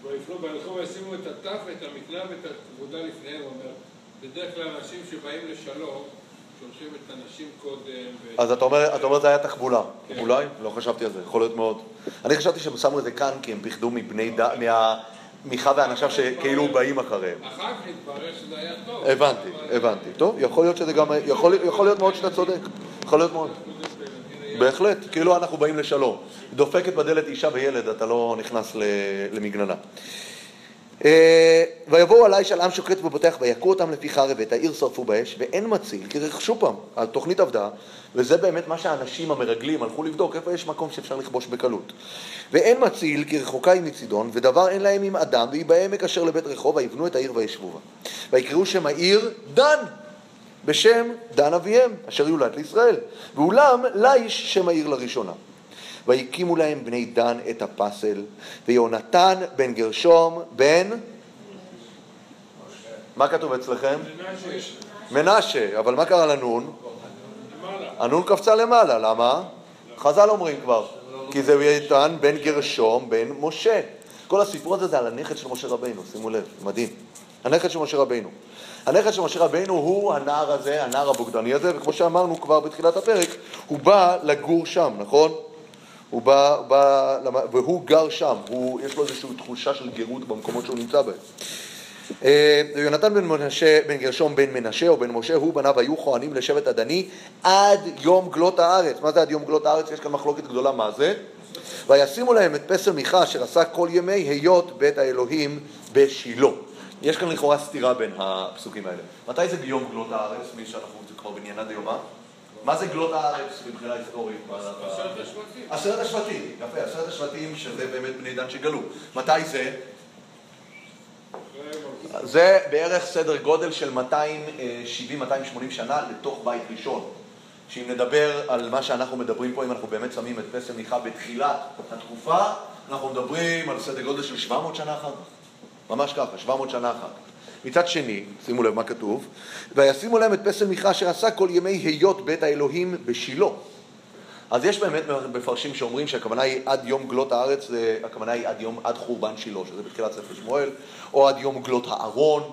Speaker 3: ויפנו בהלכו וישימו את הטף ואת המקנה ואת הכבודה לפניהם, הוא אומר, בדרך כלל אנשים שבאים לשלום, שולחים את הנשים קודם,
Speaker 1: אז אתה אומר, אתה אומר זה היה תחבולה. אולי? לא חשבתי על זה, יכול להיות מאוד. אני חשבתי שהם שמו את זה כאן כי הם פחדו מבני ד... מה... מיכה ואנשיו שכאילו באים אחריהם.
Speaker 3: אחר כך התברר שזה היה טוב.
Speaker 1: הבנתי, הבנתי. טוב, יכול להיות שזה גם... יכול להיות מאוד שאתה צודק. יכול להיות מאוד. בהחלט, כאילו אנחנו באים לשלום. דופקת בדלת אישה וילד, אתה לא נכנס למגננה. אה, ויבואו עלי של עם שוקט ובוטח ויכו אותם לפי חרב ואת העיר שרפו באש ואין מציל, כי שוב פעם, התוכנית עבדה וזה באמת מה שהאנשים המרגלים הלכו לבדוק איפה יש מקום שאפשר לכבוש בקלות. ואין מציל כי רחוקה היא מצידון ודבר אין להם עם אדם והיא בעמק אשר לבית רחוב ויבנו את העיר וישבו בה. ויקראו שם העיר דן בשם דן אביהם אשר יולד לישראל ואולם ליש שם העיר לראשונה. והקימו להם בני דן את הפסל, ויונתן בן גרשום בן... מה כתוב אצלכם? מנשה, אבל מה קרה לנון? הנון קפצה למעלה, למה? חז"ל אומרים כבר, כי זה יתן בן גרשום בן משה. כל הסיפור הזה זה על הנכד של משה רבינו, שימו לב, מדהים. הנכד של משה רבינו. הנכד של משה רבינו הוא הנער הזה, הנער הבוגדני הזה, וכמו שאמרנו כבר בתחילת הפרק, הוא בא לגור שם, נכון? הוא בא, בא, והוא גר שם, הוא, יש לו איזושהי תחושה של גרות במקומות שהוא נמצא בהם. אה, יונתן בן מנשה, בן גרשום בן מנשה או בן משה, הוא בניו היו כהנים לשבט הדני עד יום גלות הארץ. מה זה עד יום גלות הארץ? יש כאן מחלוקת גדולה מה זה. וישימו להם את פסל מיכה אשר עשה כל ימי היות בית האלוהים בשילה. יש כאן לכאורה סתירה בין הפסוקים האלה. מתי זה ביום גלות הארץ? מי שאנחנו כבר בעניינה דיומה? מה זה גלות הארץ מבחינה היסטורית?
Speaker 3: עשרת השבטים.
Speaker 1: עשרת השבטים, יפה, עשרת השבטים שזה באמת בני דן שגלו. מתי זה? זה בערך סדר גודל של 270-280 שנה לתוך בית ראשון. שאם נדבר על מה שאנחנו מדברים פה, אם אנחנו באמת שמים את פסל מיכה בתחילת התקופה, אנחנו מדברים על סדר גודל של 700 שנה אחר כך. ממש ככה, 700 שנה אחר כך. מצד שני, שימו לב מה כתוב, וישימו להם את פסל מיכה אשר עשה כל ימי היות בית האלוהים בשילה. אז יש באמת מפרשים שאומרים שהכוונה היא עד יום גלות הארץ, הכוונה היא עד יום, עד חורבן שילה, שזה בתחילת ספר שמואל, או עד יום גלות הארון,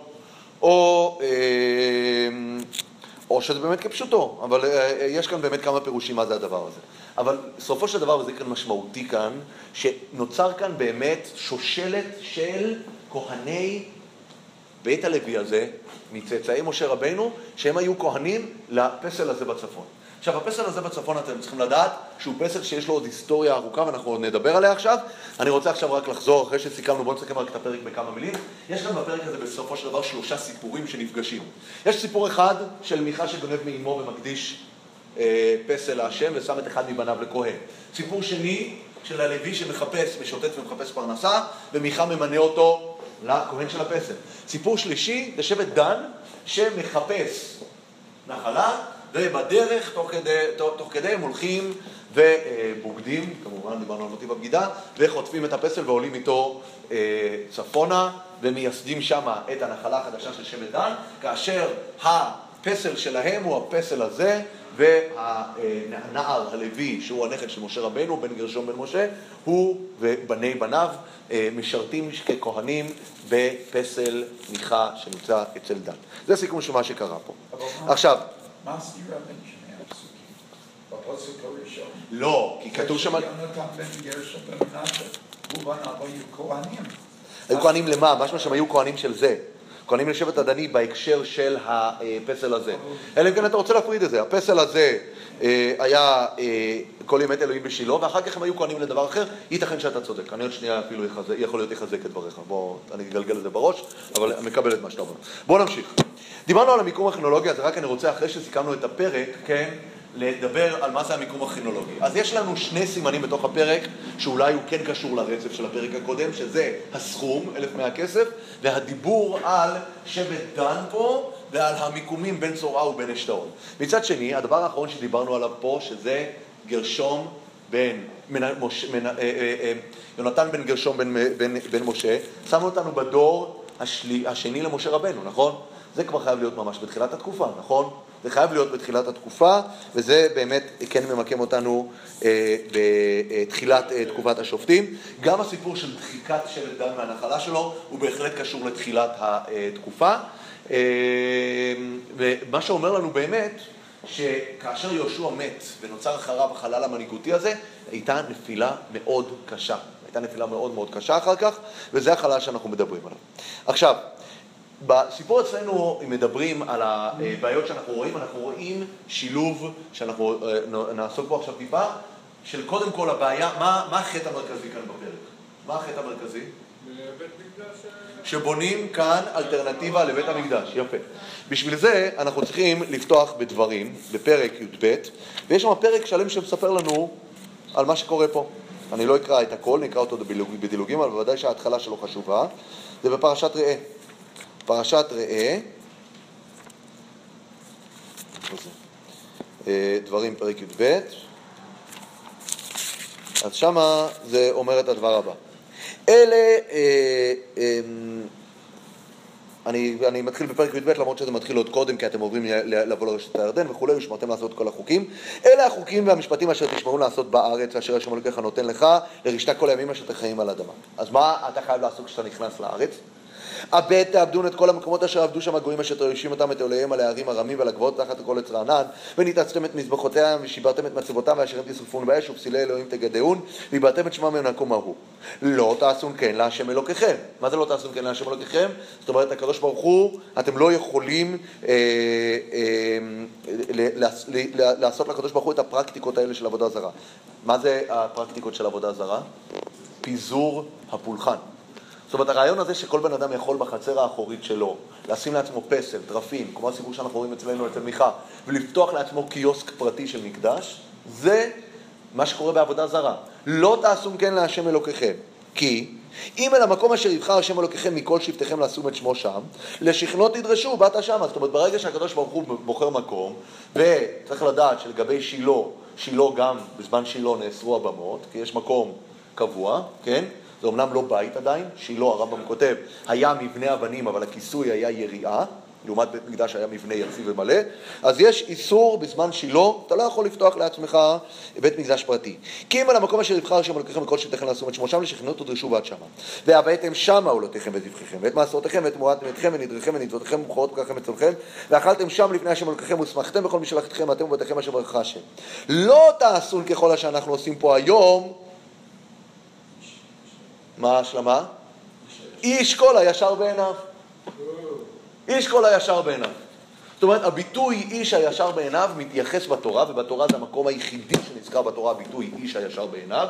Speaker 1: או, אה, או שזה באמת כפשוטו, אבל אה, יש כאן באמת כמה פירושים מה זה הדבר הזה. אבל בסופו של דבר, וזה כאן משמעותי כאן, שנוצר כאן באמת שושלת של כהני בית הלוי הזה, מצאצאי משה רבנו, שהם היו כהנים לפסל הזה בצפון. עכשיו, הפסל הזה בצפון, אתם צריכים לדעת שהוא פסל שיש לו עוד היסטוריה ארוכה, ואנחנו עוד נדבר עליה עכשיו. אני רוצה עכשיו רק לחזור, אחרי שסיכמנו, בואו נסכם רק את הפרק בכמה מילים. יש גם בפרק הזה בסופו של דבר שלושה סיפורים שנפגשים. יש סיפור אחד של מיכה שגונב מאמו ומקדיש אה, פסל להשם ושם את אחד מבניו לכהן. סיפור שני של הלוי שמחפש, משוטט ומחפש פרנסה, ומיכה ממנה אותו לכהן של הפסל. סיפור שלישי זה שבט דן שמחפש נחלה, ובדרך, תוך כדי, תוך, תוך כדי הם הולכים ובוגדים, כמובן דיברנו על מוטיב הבגידה, וחוטפים את הפסל ועולים איתו אה, צפונה, ומייסדים שם את הנחלה החדשה של שבט דן, כאשר הפסל שלהם הוא הפסל הזה, והנער הלוי, שהוא הנכד של משה רבנו, בן גרשום בן משה, הוא ובני בניו אה, משרתים ככהנים בפסל מיכה שנמצא אצל דן. זה סיכום של מה שקרה פה. עכשיו...
Speaker 4: מה הסתירה בין שני הפסוקים? בפסוק הראשון.
Speaker 1: לא, כי כתוב שם...
Speaker 4: יונתן בן גרשום בן מנשה, הוא בניו היו כהנים.
Speaker 1: היו כהנים למה? משמע שהם היו כהנים של זה. כהנים לשבט הדני בהקשר של הפסל הזה. אלא אם כן אתה רוצה להפריד את זה. הפסל הזה אה, היה אה, כל ימי אלוהים בשילה, ואחר כך הם היו כהנים לדבר אחר. ייתכן שאתה צודק. אני עוד שנייה אפילו יכול להיות יחזק את דבריך. בוא, אני אגלגל את זה בראש, אבל מקבל את מה שאתה אומר. בוא נמשיך. דיברנו על המיקום הכרונולוגי, אז רק אני רוצה, אחרי שסיכמנו את הפרק, כן, לדבר על מה זה המיקום הכרונולוגי. אז יש לנו שני סימנים בתוך הפרק, שאולי הוא כן קשור לרצף של הפרק הקודם, שזה הסכום, 1,100 כסף, והדיבור על שבט דן פה, ועל המיקומים בין צורעה ובין אשתאול. מצד שני, הדבר האחרון שדיברנו עליו פה, שזה גרשום בן, מנ, מוש, מנ, אה, אה, אה, יונתן בן גרשום בן, בן, בן משה, שמו אותנו בדור השלי, השני למשה רבנו, נכון? זה כבר חייב להיות ממש בתחילת התקופה, נכון? זה חייב להיות בתחילת התקופה, וזה באמת כן ממקם אותנו אה, בתחילת אה, תקופת השופטים. גם הסיפור של דחיקת שבט דן מהנחלה שלו הוא בהחלט קשור לתחילת התקופה. אה, ומה שאומר לנו באמת, שכאשר יהושע מת ונוצר אחריו החלל המנהיגותי הזה, הייתה נפילה מאוד קשה. הייתה נפילה מאוד מאוד קשה אחר כך, וזה החלל שאנחנו מדברים עליו. עכשיו, בסיפור אצלנו, אם מדברים על הבעיות שאנחנו רואים, אנחנו רואים שילוב, שאנחנו אה, נעסוק בו עכשיו טיפה, של קודם כל הבעיה, מה, מה החטא המרכזי כאן בפרק? מה החטא המרכזי?
Speaker 3: אה,
Speaker 1: שבונים כאן אלטרנטיבה לבית המקדש, יפה. בשביל זה אנחנו צריכים לפתוח בדברים, בפרק י"ב, ויש שם פרק שלם שמספר לנו על מה שקורה פה. אני לא אקרא את הכל, נקרא אותו בדילוגים, אבל בוודאי שההתחלה שלו חשובה. זה בפרשת ראה. פרשת ראה, אה, דברים פרק י"ב, אז שמה זה אומר את הדבר הבא. אלה, אה, אה, אני, אני מתחיל בפרק י"ב למרות שזה מתחיל עוד קודם כי אתם עוברים לבוא לרשת הירדן וכולי ושמרתם לעשות כל החוקים. אלה החוקים והמשפטים אשר תשמעו לעשות בארץ אשר השם אלוקיך נותן לך לרשתה כל הימים אשר תחיים על האדמה. אז מה אתה חייב לעשות כשאתה נכנס לארץ? הבט תעבדון את כל המקומות אשר עבדו שם הגויים אשר תושיב אותם את אלוהיהם על הערים הרמים ועל הגבעות תחת כל עץ רענן וניתצתם את מזבחותיהם ושיברתם את מצבותם ואשרים תשרפון באש ופסילי אלוהים תגדעון ויברתם את שמם ממקום ההוא. לא תעשון כן להשם אלוקיכם. מה זה לא תעשון כן להשם אלוקיכם? זאת אומרת הקדוש ברוך הוא אתם לא יכולים אה, אה, לעשות לקדוש ברוך הוא את הפרקטיקות האלה של עבודה זרה. מה זה הפרקטיקות של עבודה זרה? פיזור הפולחן. זאת אומרת, הרעיון הזה שכל בן אדם יכול בחצר האחורית שלו לשים לעצמו פסל, טרפים, כמו הסיפור שאנחנו רואים אצלנו, אצל מיכה, ולפתוח לעצמו קיוסק פרטי של מקדש, זה מה שקורה בעבודה זרה. לא תעשום כן להשם אלוקיכם, כי אם אל המקום אשר יבחר השם אלוקיכם מכל שבטיכם לשום את שמו שם, לשכנו תדרשו, באת שמה. זאת אומרת, ברגע שהקדוש ברוך הוא בוחר מקום, וצריך לדעת שלגבי שילה, שילה גם בזמן שילה נאסרו הבמות, כי יש מקום קבוע, כן? זה אומנם לא בית עדיין, שילה, הרמב"ם כותב, היה מבנה אבנים, אבל הכיסוי היה יריעה, לעומת בית מקדש היה מבנה יציב ומלא, אז יש איסור בזמן שילה, אתה לא יכול לפתוח לעצמך בית מקדש פרטי. כי אם על המקום אשר יבחר השם אלוקיכם מכל שבטיכם לעשום את שמו שם לשכנו תדרשו ועד שמה. והבאתם שמה עולותיכם וזבחיכם, ואת מעשרותיכם ואת מועדתם אתכם ונדריכם ונצוותיכם ובכורות פקחכם אצלכם, ואכלתם שם לפני השם אלוקיכם ושמחתם בכל מי שלחתכם אתם ובתיכם אשר ברך השם. לא תעשון ככל אשר אנחנו עושים פה היום, מה ההשלמה? איש כל הישר בעיניו. איש כל הישר בעיניו. זאת אומרת, הביטוי איש הישר בעיניו מתייחס בתורה, ובתורה זה המקום היחידי שנזכר בתורה, הביטוי איש הישר בעיניו,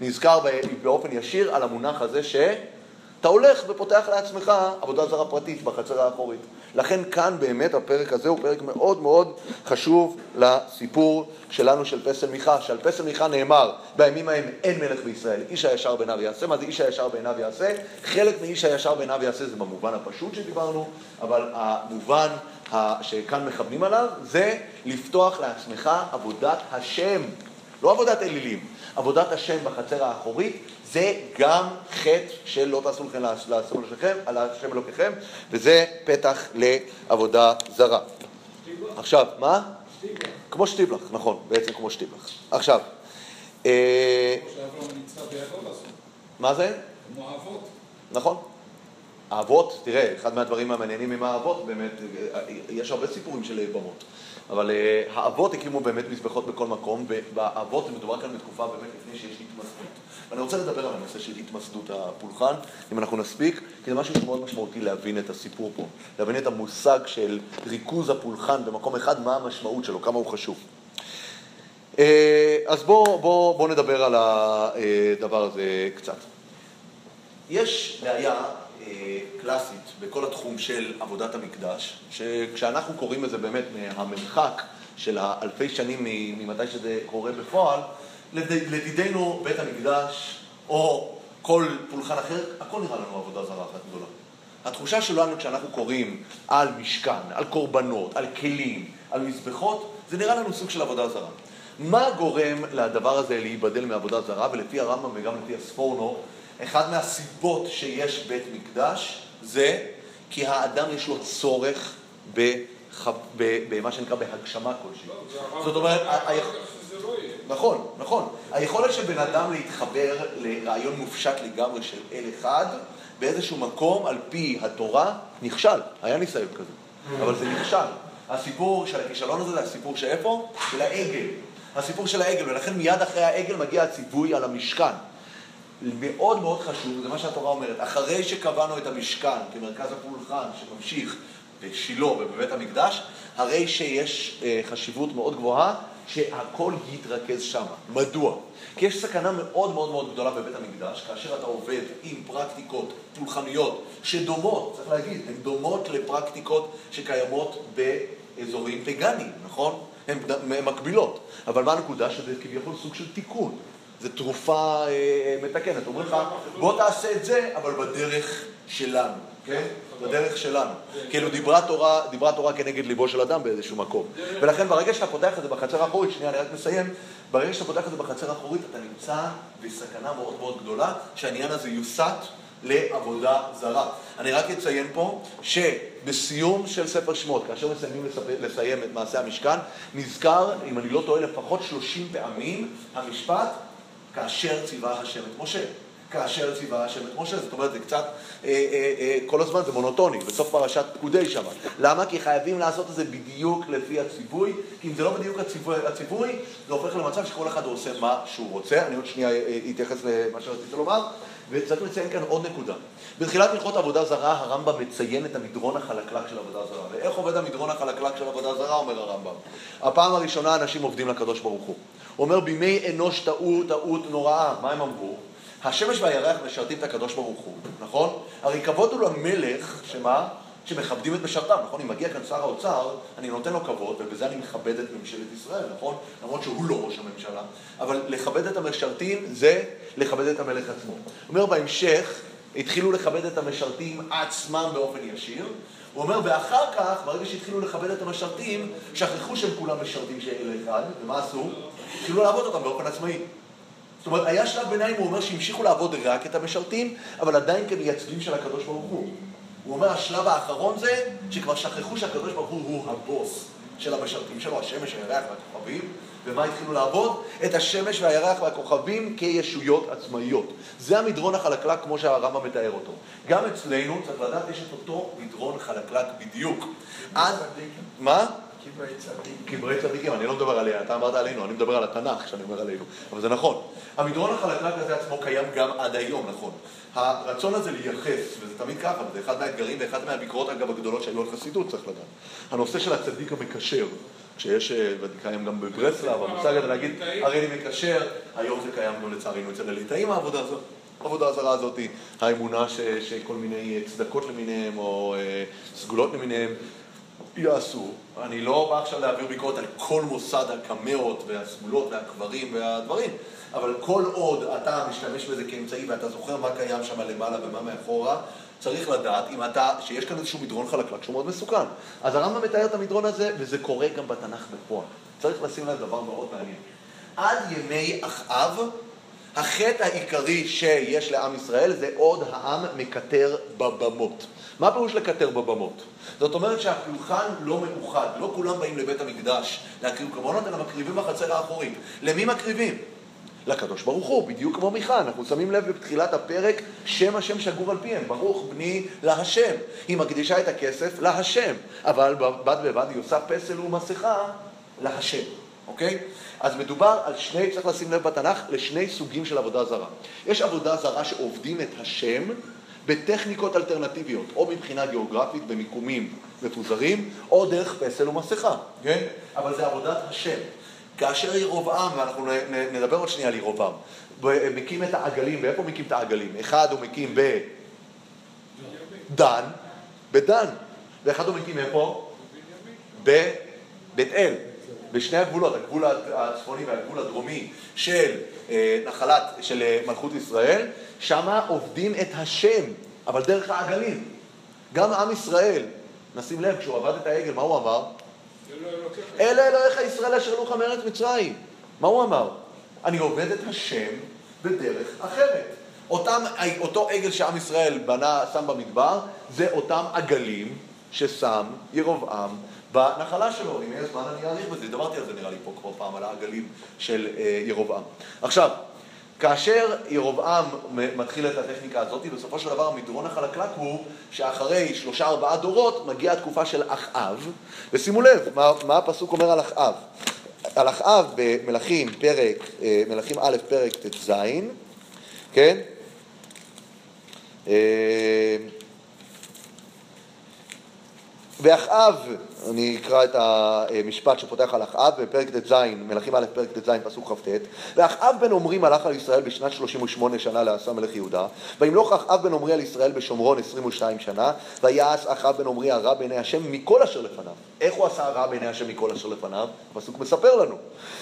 Speaker 1: נזכר באופן ישיר על המונח הזה שאתה הולך ופותח לעצמך עבודה זרה פרטית בחצר האחורית. לכן כאן באמת הפרק הזה הוא פרק מאוד מאוד חשוב לסיפור שלנו של פסל מיכה, שעל פסל מיכה נאמר בימים ההם אין מלך בישראל, איש הישר בעיניו יעשה, מה זה איש הישר בעיניו יעשה? חלק מאיש הישר בעיניו יעשה זה במובן הפשוט שדיברנו, אבל המובן שכאן מכוונים עליו זה לפתוח לעצמך עבודת השם, לא עבודת אלילים, עבודת השם בחצר האחורית זה גם חטא של לא תעשו לכם לעשו לכם, על השם אלוקיכם, וזה פתח לעבודה זרה. עכשיו, מה? כמו שטיבלח, נכון, בעצם כמו שטיבלח. עכשיו, אה, מה זה?
Speaker 3: כמו האבות.
Speaker 1: נכון. האבות, תראה, אחד מהדברים המעניינים עם האבות, באמת, יש הרבה סיפורים של במות. אבל uh, האבות הקימו באמת מזבחות בכל מקום, ובאבות מדובר כאן בתקופה באמת לפני שיש התמסדות. ואני רוצה לדבר על הנושא של התמסדות הפולחן, אם אנחנו נספיק, כי זה משהו שמאוד משמעותי להבין את הסיפור פה, להבין את המושג של ריכוז הפולחן במקום אחד, מה המשמעות שלו, כמה הוא חשוב. Uh, אז בואו בוא, בוא נדבר על הדבר הזה קצת. יש בעיה אה, קלאסית בכל התחום של עבודת המקדש, שכשאנחנו קוראים לזה באמת מהמרחק של האלפי שנים ממתי שזה קורה בפועל, לדידנו בית המקדש או כל פולחן אחר, הכל נראה לנו עבודה זרה אחת גדולה. התחושה שלנו כשאנחנו קוראים על משכן, על קורבנות, על כלים, על מזבחות, זה נראה לנו סוג של עבודה זרה. מה גורם לדבר הזה להיבדל מעבודה זרה? ולפי הרמב"ם וגם לפי הספורנו, אחד מהסיבות שיש בית מקדש זה כי האדם יש לו צורך בח... במה שנקרא בהגשמה כלשהי. זאת אומרת, נכון, נכון. היכולת של בן אדם להתחבר לרעיון מופשט לגמרי של אל אחד, באיזשהו מקום, על פי התורה, נכשל. היה ניסיון כזה, אבל זה נכשל. הסיפור של הכישלון הזה זה הסיפור שאיפה? של העגל. הסיפור של העגל, ולכן מיד אחרי העגל מגיע הציווי על המשכן. מאוד מאוד חשוב, זה מה שהתורה אומרת, אחרי שקבענו את המשכן כמרכז הפולחן שממשיך בשילה ובבית המקדש, הרי שיש אה, חשיבות מאוד גבוהה שהכל יתרכז שם. מדוע? כי יש סכנה מאוד מאוד מאוד גדולה בבית המקדש, כאשר אתה עובד עם פרקטיקות פולחניות שדומות, צריך להגיד, הן דומות לפרקטיקות שקיימות באזורים פגאניים, נכון? הן מקבילות. אבל מה הנקודה? שזה כביכול סוג של תיקון. זו תרופה אה, מתקנת. אומרים לך, בוא תעשה את זה, אבל בדרך שלנו, כן? בדרך שלנו. כאילו דיברה תורה, דיברה תורה כנגד ליבו של אדם באיזשהו מקום. ולכן ברגע שאתה פותח את זה בחצר האחורית, שנייה, אני רק מסיים, ברגע שאתה פותח את זה בחצר האחורית, אתה נמצא בסכנה מאוד מאוד גדולה, שהעניין הזה יוסט לעבודה זרה. אני רק אציין פה שבסיום של ספר שמות, כאשר מסיימים לסיים את מעשה המשכן, נזכר, אם אני לא טועה, לפחות 30 פעמים המשפט כאשר ציווה השם את משה. כאשר ציווה השם את משה, זאת אומרת זה קצת, אה, אה, אה, כל הזמן זה מונוטוני, בסוף פרשת פקודי שם. למה? כי חייבים לעשות את זה בדיוק לפי הציווי, כי אם זה לא בדיוק הציווי, הציווי זה הופך למצב שכל אחד עושה מה שהוא רוצה. אני עוד שנייה אתייחס למה שרציתי לומר, וצריך לציין כאן עוד נקודה. בתחילת הלכות עבודה זרה הרמב"ם מציין את המדרון החלקלק של עבודה זרה. ואיך עובד המדרון החלקלק של עבודה זרה, אומר הרמב"ם. הפעם הראשונה אנשים עובדים לקדוש ברוך הוא. הוא אומר בימי אנוש טעו טעות נוראה. מה הם אמרו? השמש והירח משרתים את הקדוש ברוך הוא, נכון? הרי כבוד הוא למלך, שמה? שמכבדים את משרתיו, נכון? אם מגיע כאן שר האוצר, אני נותן לו כבוד, ובזה אני מכבד את ממשלת ישראל, נכון? למרות שהוא לא ראש הממשלה. אבל לכבד את המשרתים זה לכבד את המלך עצמו. הוא אומר בהמשך, התחילו לכבד את המשרתים עצמם באופן ישיר. הוא אומר, ואחר כך, ברגע שהתחילו לכבד את המשרתים, שכחו שהם כולם משרתים שאלה אחד, ומה עשו? התחילו לעבוד אותם באופן עצמאי. זאת אומרת, היה שלב ביניים, הוא אומר שהמשיכו לעבוד רק את המשרתים, אבל עדיין כמייצגים של הקדוש ברוך הוא. הוא אומר, השלב האחרון זה שכבר שכחו שהקדוש ברוך הוא הוא הבוס של המשרתים שלו, השמש, הירח והכוכבים, ומה התחילו לעבוד? את השמש והירח והכוכבים כישויות עצמאיות. זה המדרון החלקלק כמו שהרמב"ם מתאר אותו. גם אצלנו, צריך לדעת, יש את אותו מדרון חלקלק בדיוק. עד... מה?
Speaker 4: קברי צדיק.
Speaker 1: קברי צדיקים, אני לא מדבר עליה, אתה אמרת עלינו, אני מדבר על התנ"ך כשאני אומר עלינו, אבל זה נכון. המדרון החלקלק הזה עצמו קיים גם עד היום, נכון. הרצון הזה לייחס, וזה תמיד ככה, וזה אחד מהאתגרים ואחת מהביקורות אגב הגדולות שהיו על חסידות, צריך לדעת. הנושא של הצדיק המקשר, כשיש, אה, וקיים גם בברסלב, המושג הזה להגיד, הרי אני מקשר, היום זה קיים גם לצערנו אצל הליטאים העבודה הזאת. העבודה הזרה הזאת, האמונה ש, שכל מיני צדקות למיניהם, או אה, סגולות למיניהם, יעשו. אני לא בא עכשיו להעביר ביקורת על כל מוסד הקמאות והסגולות והקברים והדברים, אבל כל עוד אתה משתמש בזה כאמצעי ואתה זוכר מה קיים שם למעלה ומה מאחורה, צריך לדעת אם אתה, שיש כאן איזשהו מדרון חלקלק שהוא מאוד מסוכן. אז הרמב"ם מתאר את המדרון הזה, וזה קורה גם בתנ"ך בפועל. צריך לשים לב דבר מאוד מעניין. עד ימי אחאב, החטא העיקרי שיש לעם ישראל זה עוד העם מקטר בבמות. מה פירוש לקטר בבמות? זאת אומרת שהפולחן לא מאוחד, לא כולם באים לבית המקדש להקריב קורבנות, אלא מקריבים בחצר האחורית. למי מקריבים? לקדוש ברוך הוא, בדיוק כמו מיכה. אנחנו שמים לב בתחילת הפרק, שם השם שגור על פיהם, ברוך בני להשם. היא מקדישה את הכסף להשם, אבל בד בבד היא עושה פסל ומסכה להשם, אוקיי? אז מדובר על שני, צריך לשים לב בתנ"ך, לשני סוגים של עבודה זרה. יש עבודה זרה שעובדים את השם בטכניקות אלטרנטיביות, או מבחינה גיאוגרפית במיקומים מפוזרים, או דרך פסל ומסכה, כן? אבל זה עבודת השם. כאשר ירובעם, ואנחנו נדבר עוד שנייה על ירובעם, מקים את העגלים, ואיפה מקים את העגלים? אחד הוא מקים בדן, בדן, ואחד הוא מקים איפה? בבית אל, בשני הגבולות, הגבול הצפוני והגבול הדרומי של אה, נחלת, של אה, מלכות ישראל, שמה עובדים את השם, אבל דרך העגלים. גם עם ישראל, נשים לב, כשהוא עבד את העגל, מה הוא אמר? אלה אלוהיך ישראל אשר לוך מארץ מצרים. מה הוא אמר? אני עובד את השם בדרך אחרת. אותם, אותו עגל שעם ישראל בנה, שם במדבר, זה אותם עגלים ששם ירבעם בנחלה שלו. אם יהיה זמן אני אאריך בזה, דיברתי על זה נראה לי פה כבר פעם, על העגלים של אה, ירבעם. עכשיו, כאשר ירבעם מתחיל את הטכניקה הזאת, בסופו של דבר המדרון החלקלק הוא שאחרי שלושה ארבעה דורות מגיעה התקופה של אחאב, ושימו לב מה, מה הפסוק אומר על אחאב. על אחאב במלכים פרק, אה, מלכים א' פרק ט"ז, כן? ואחאב, אני אקרא את המשפט שפותח על אחאב בפרק ט"ז, מלכים א' פרק ט"ז פסוק כ"ט ואחאב בן עמרי מלך על ישראל בשנת 38 שנה לעשה מלך יהודה וימלוך אחאב בן עמרי על ישראל בשומרון 22 שנה ויעש אחאב בן עמרי הרע בעיני השם מכל אשר לפניו. איך הוא עשה הרע בעיני השם מכל אשר לפניו? הפסוק מספר לנו.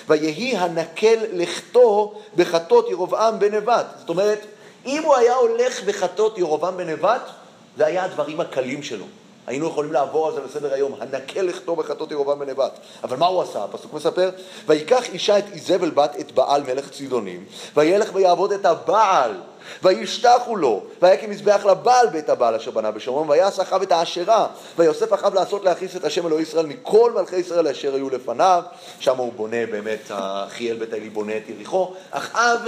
Speaker 1: ויהי הנקל לכתו בחטות ירבעם בן נבט זאת אומרת אם הוא היה הולך בחטות ירבעם בן נבט זה היה הדברים הקלים שלו היינו יכולים לעבור על זה לסדר היום, הנקה לכתוב בחטאות ירובעם בן נבט. אבל מה הוא עשה? הפסוק מספר, ויקח אישה את איזבל בת את בעל מלך צידונים, וילך ויעבוד את הבעל, וישתחו לו, ויקם מזבח לבעל בית הבעל אשר בנה בשומרון, ויעש אחאב את האשרה, ויוסף אחאב לעשות להכניס את השם אלוהי ישראל מכל מלכי ישראל אשר היו לפניו, שם הוא בונה באמת, חיאל בית האלי בונה את יריחו, אחאב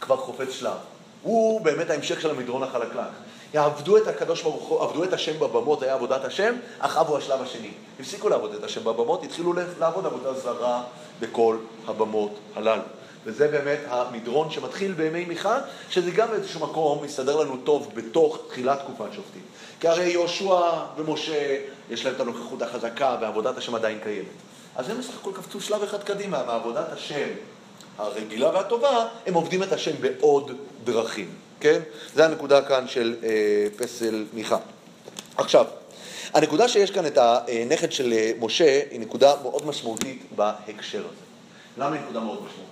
Speaker 1: כבר חופץ שלב. הוא באמת ההמשך של המדרון החלקלק. יעבדו את הקדוש ברוך הוא, עבדו את השם בבמות, היה עבודת השם, אחאב הוא השלב השני. הפסיקו לעבוד את השם בבמות, התחילו לעבוד עבודה זרה בכל הבמות הללו. וזה באמת המדרון שמתחיל בימי מיכה, שזה גם באיזשהו מקום מסתדר לנו טוב בתוך תחילת תקופת שופטים. כי הרי יהושע ומשה, יש להם את הנוכחות החזקה ועבודת השם עדיין קיימת. אז הם בסך הכל קפצו שלב אחד קדימה מעבודת השם הרגילה והטובה, הם עובדים את השם בעוד דרכים, כן? זה הנקודה כאן של אה, פסל מיכה. עכשיו, הנקודה שיש כאן את הנכד של אה, משה היא נקודה מאוד משמעותית בהקשר הזה. למה היא נקודה מאוד משמעותית?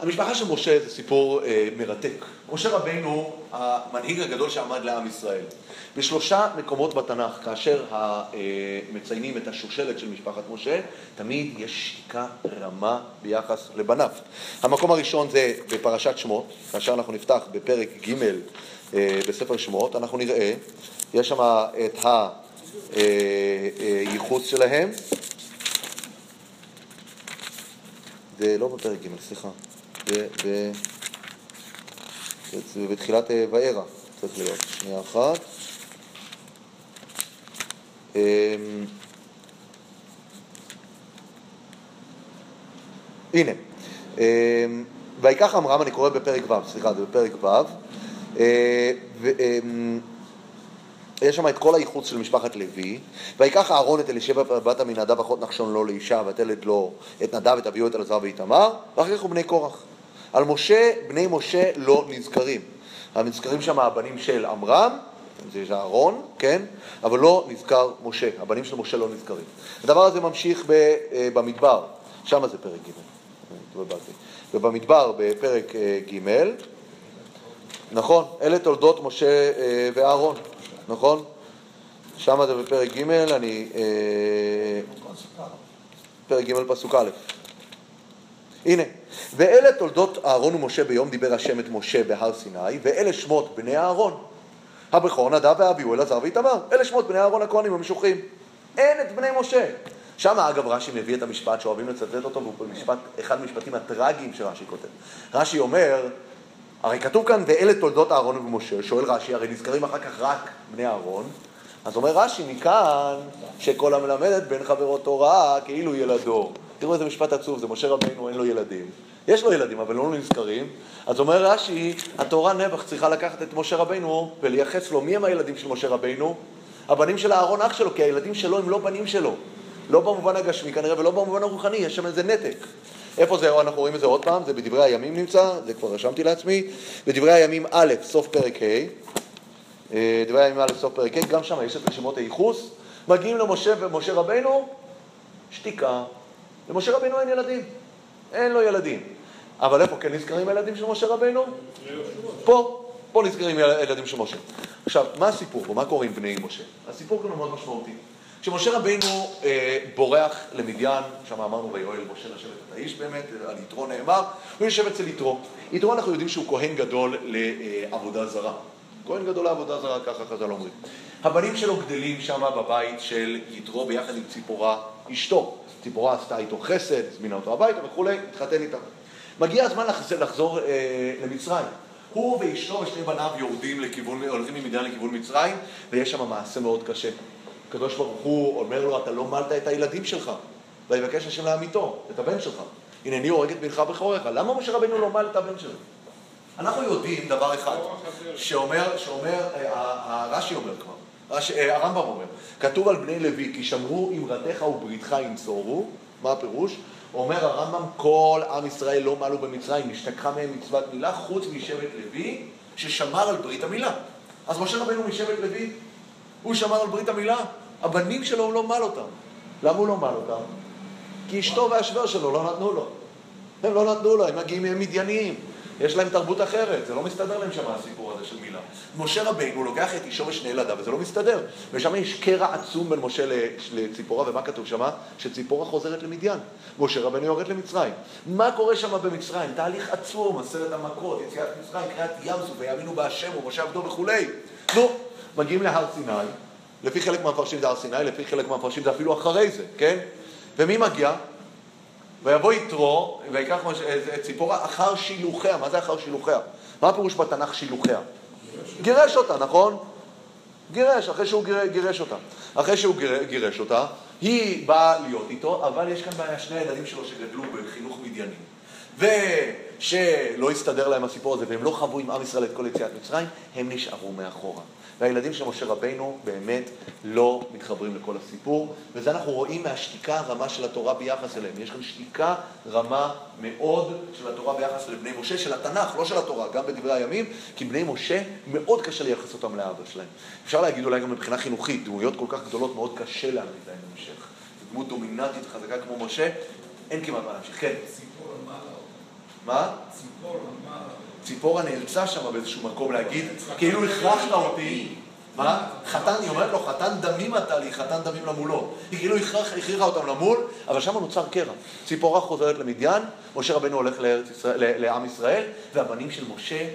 Speaker 1: המשפחה של משה זה סיפור אה, מרתק. משה רבינו, המנהיג הגדול שעמד לעם ישראל. בשלושה מקומות בתנ"ך, כאשר אה, מציינים את השושלת של משפחת משה, תמיד יש שתיקה רמה ביחס לבניו. המקום הראשון זה בפרשת שמות, כאשר אנחנו נפתח בפרק ג' אה, בספר שמות, אנחנו נראה, יש שם את הייחוס אה, שלהם. זה לא בפרק ג', סליחה. בתחילת אה, וארא, צריך להיות. שנייה אחת. אמ, הנה, אמ, ויקח עמרם, אני קורא בפרק ו', סליחה, זה בפרק ו', אה, אמ, יש שם את כל הייחוץ של משפחת לוי, ויקח אהרון את אלישבע בת עמינדב אחות נחשון לו לאישה, ותלד לו את נדב את אביהו את אלעזר ואיתמר, ואחר כך הוא בני קורח. על משה, בני משה לא נזכרים. נזכרים שם הבנים של עמרם, זה אהרון, כן? אבל לא נזכר משה, הבנים של משה לא נזכרים. הדבר הזה ממשיך אה, במדבר, שם זה פרק ג', ובמדבר בפרק אה, ג', נכון, אלה תולדות משה אה, ואהרון, נכון? שם זה בפרק ג', אני... פרק ג' פסוק א'. הנה, ואלה תולדות אהרון ומשה ביום דיבר השם את משה בהר סיני, ואלה שמות בני אהרון. הבכור נדב ואביהו אלעזר ואיתמר. אלה שמות בני אהרון הכהנים המשוחים. אין את בני משה. שם אגב רש"י מביא את המשפט שאוהבים לצטט אותו, והוא משפט, אחד המשפטים הטראגיים שרש"י כותב. רש"י אומר, הרי כתוב כאן, ואלה תולדות אהרון ומשה, שואל רש"י, הרי נזכרים אחר כך רק בני אהרון, אז אומר רש"י מכאן, שכל המלמד את בן חברו תורה כאילו ילדו. תראו איזה משפט עצוב, זה משה רבינו, אין לו ילדים. יש לו ילדים, אבל לא נזכרים. אז אומר רש"י, התורה נבח צריכה לקחת את משה רבינו ולייחס לו, מי הם הילדים של משה רבינו? הבנים של אהרון אח שלו, כי הילדים שלו הם לא בנים שלו. לא במובן הגשמי כנראה ולא במובן הרוחני, יש שם איזה נתק. איפה זה, אנחנו רואים את זה עוד פעם, זה בדברי הימים נמצא, זה כבר רשמתי לעצמי. בדברי הימים א', סוף פרק ה', אה, דברי הימים א', סוף פרק ה', גם שם יש את רשימות הייחוס. מגיעים למשה ומשה רבינו, שתיקה. למשה רבינו אין ילדים, אין לו ילדים. אבל איפה כן נזכרים הילדים של משה רבינו? פה, פה נזכרים הילדים של משה. עכשיו, מה הסיפור פה? מה קורה עם בני משה? הסיפור כאן הוא מאוד משמעותי. כשמשה רבינו אה, בורח למדיין, שם אמרנו ויואל משה לשבת את האיש באמת, על יתרו נאמר, הוא יושב אצל יתרו. יתרו אנחנו יודעים שהוא כהן גדול לעבודה זרה. כהן גדול לעבודה זרה, ככה חז"ל אומרים. הבנים שלו גדלים שם בבית של יתרו ביחד עם ציפורה אשתו. ציפורה עשתה איתו חסד, הזמינה אותו הביתה וכולי, התחתן איתה. מגיע הזמן לחזור, אה, למצרים. הוא ואשתו ושני בניו יורדים לכיוון, הולכים ממדיין לכיוון מצרים, ויש שם מעשה מאוד קשה. הקדוש ברוך הוא אומר לו, אתה לא מלת את הילדים שלך, ויבקש השם לאמיתו, את הבן שלך. הנני הורג את בנך בכורך. למה משה רבנו לא מל את הבן שלו? אנחנו יודעים דבר אחד, שאומר, שאומר, אה, רש"י אומר כבר, אה, הרמב"ם אומר, כתוב על בני לוי, כי שמרו אמרתך ובריתך ינצורו, מה הפירוש? אומר הרמב"ם, כל עם ישראל לא מעלו במצרים, נשתכחה מהם מצוות מילה, חוץ משבט לוי, ששמר על ברית המילה. אז משה רבנו משבט לוי, הוא שמר על ברית המילה, הבנים שלו הוא לא מעל אותם. למה הוא לא מעל אותם? כי אשתו והשוור שלו לא נתנו לו. הם לא נתנו לו, הם מגיעים מהם מדייניים. יש להם תרבות אחרת, זה לא מסתדר להם שם הסיפור הזה של מילה. משה רבינו לוקח את אשתו ושני ילדיו, וזה לא מסתדר. ושם יש קרע עצום בין משה לציפורה, ומה כתוב שם? שציפורה חוזרת למדיין. משה רבנו יורד למצרים. מה קורה שם במצרים? תהליך עצום, עשרת המכות, יציאת מצרים, קריאת ים סוף, ויאמינו בהשם ומשה עבדו וכולי. נו, מגיעים להר סיני, לפי חלק מהמפרשים זה הר סיני, לפי חלק מהמפרשים זה אפילו אחרי זה, כן? ומי מגיע? ויבוא יתרו, ויקח מש- את ציפורה אחר שילוחיה. מה זה אחר שילוחיה? מה הפירוש בתנ"ך שילוחיה? גירש אותה, נכון? גירש, אחרי שהוא גיר- גירש אותה. אחרי שהוא גיר- גירש אותה, היא באה להיות איתו, אבל יש כאן בעיה, שני הילדים שלו שגדלו בחינוך מדיינים. ושלא הסתדר להם הסיפור הזה, והם לא חוו עם עם ישראל את כל יציאת מצרים, הם נשארו מאחורה. והילדים של משה רבינו באמת לא מתחברים לכל הסיפור, וזה אנחנו רואים מהשתיקה הרמה של התורה ביחס אליהם. יש כאן שתיקה רמה מאוד של התורה ביחס לבני משה, של התנ"ך, לא של התורה, גם בדברי הימים, כי בני משה, מאוד קשה לייחס אותם לאבא שלהם. אפשר להגיד אולי גם מבחינה חינוכית, דמויות כל כך גדולות, מאוד קשה להעמיד להם המשך. דמות דומיננטית חזקה כמו משה, אין כמעט מה להמשיך. כן.
Speaker 4: ציפור למעלה.
Speaker 1: מה?
Speaker 4: ציפור למעלה.
Speaker 1: ציפורה נאלצה שם באיזשהו מקום להגיד, כאילו הכרחת אותי. מה? חתן, היא אומרת לו, חתן דמים אתה לי, חתן דמים למולו. היא כאילו הכריחה אותם למול, אבל שם נוצר קרע. ציפורה חוזרת למדיין, משה רבנו הולך לעם ישראל, והבנים של משה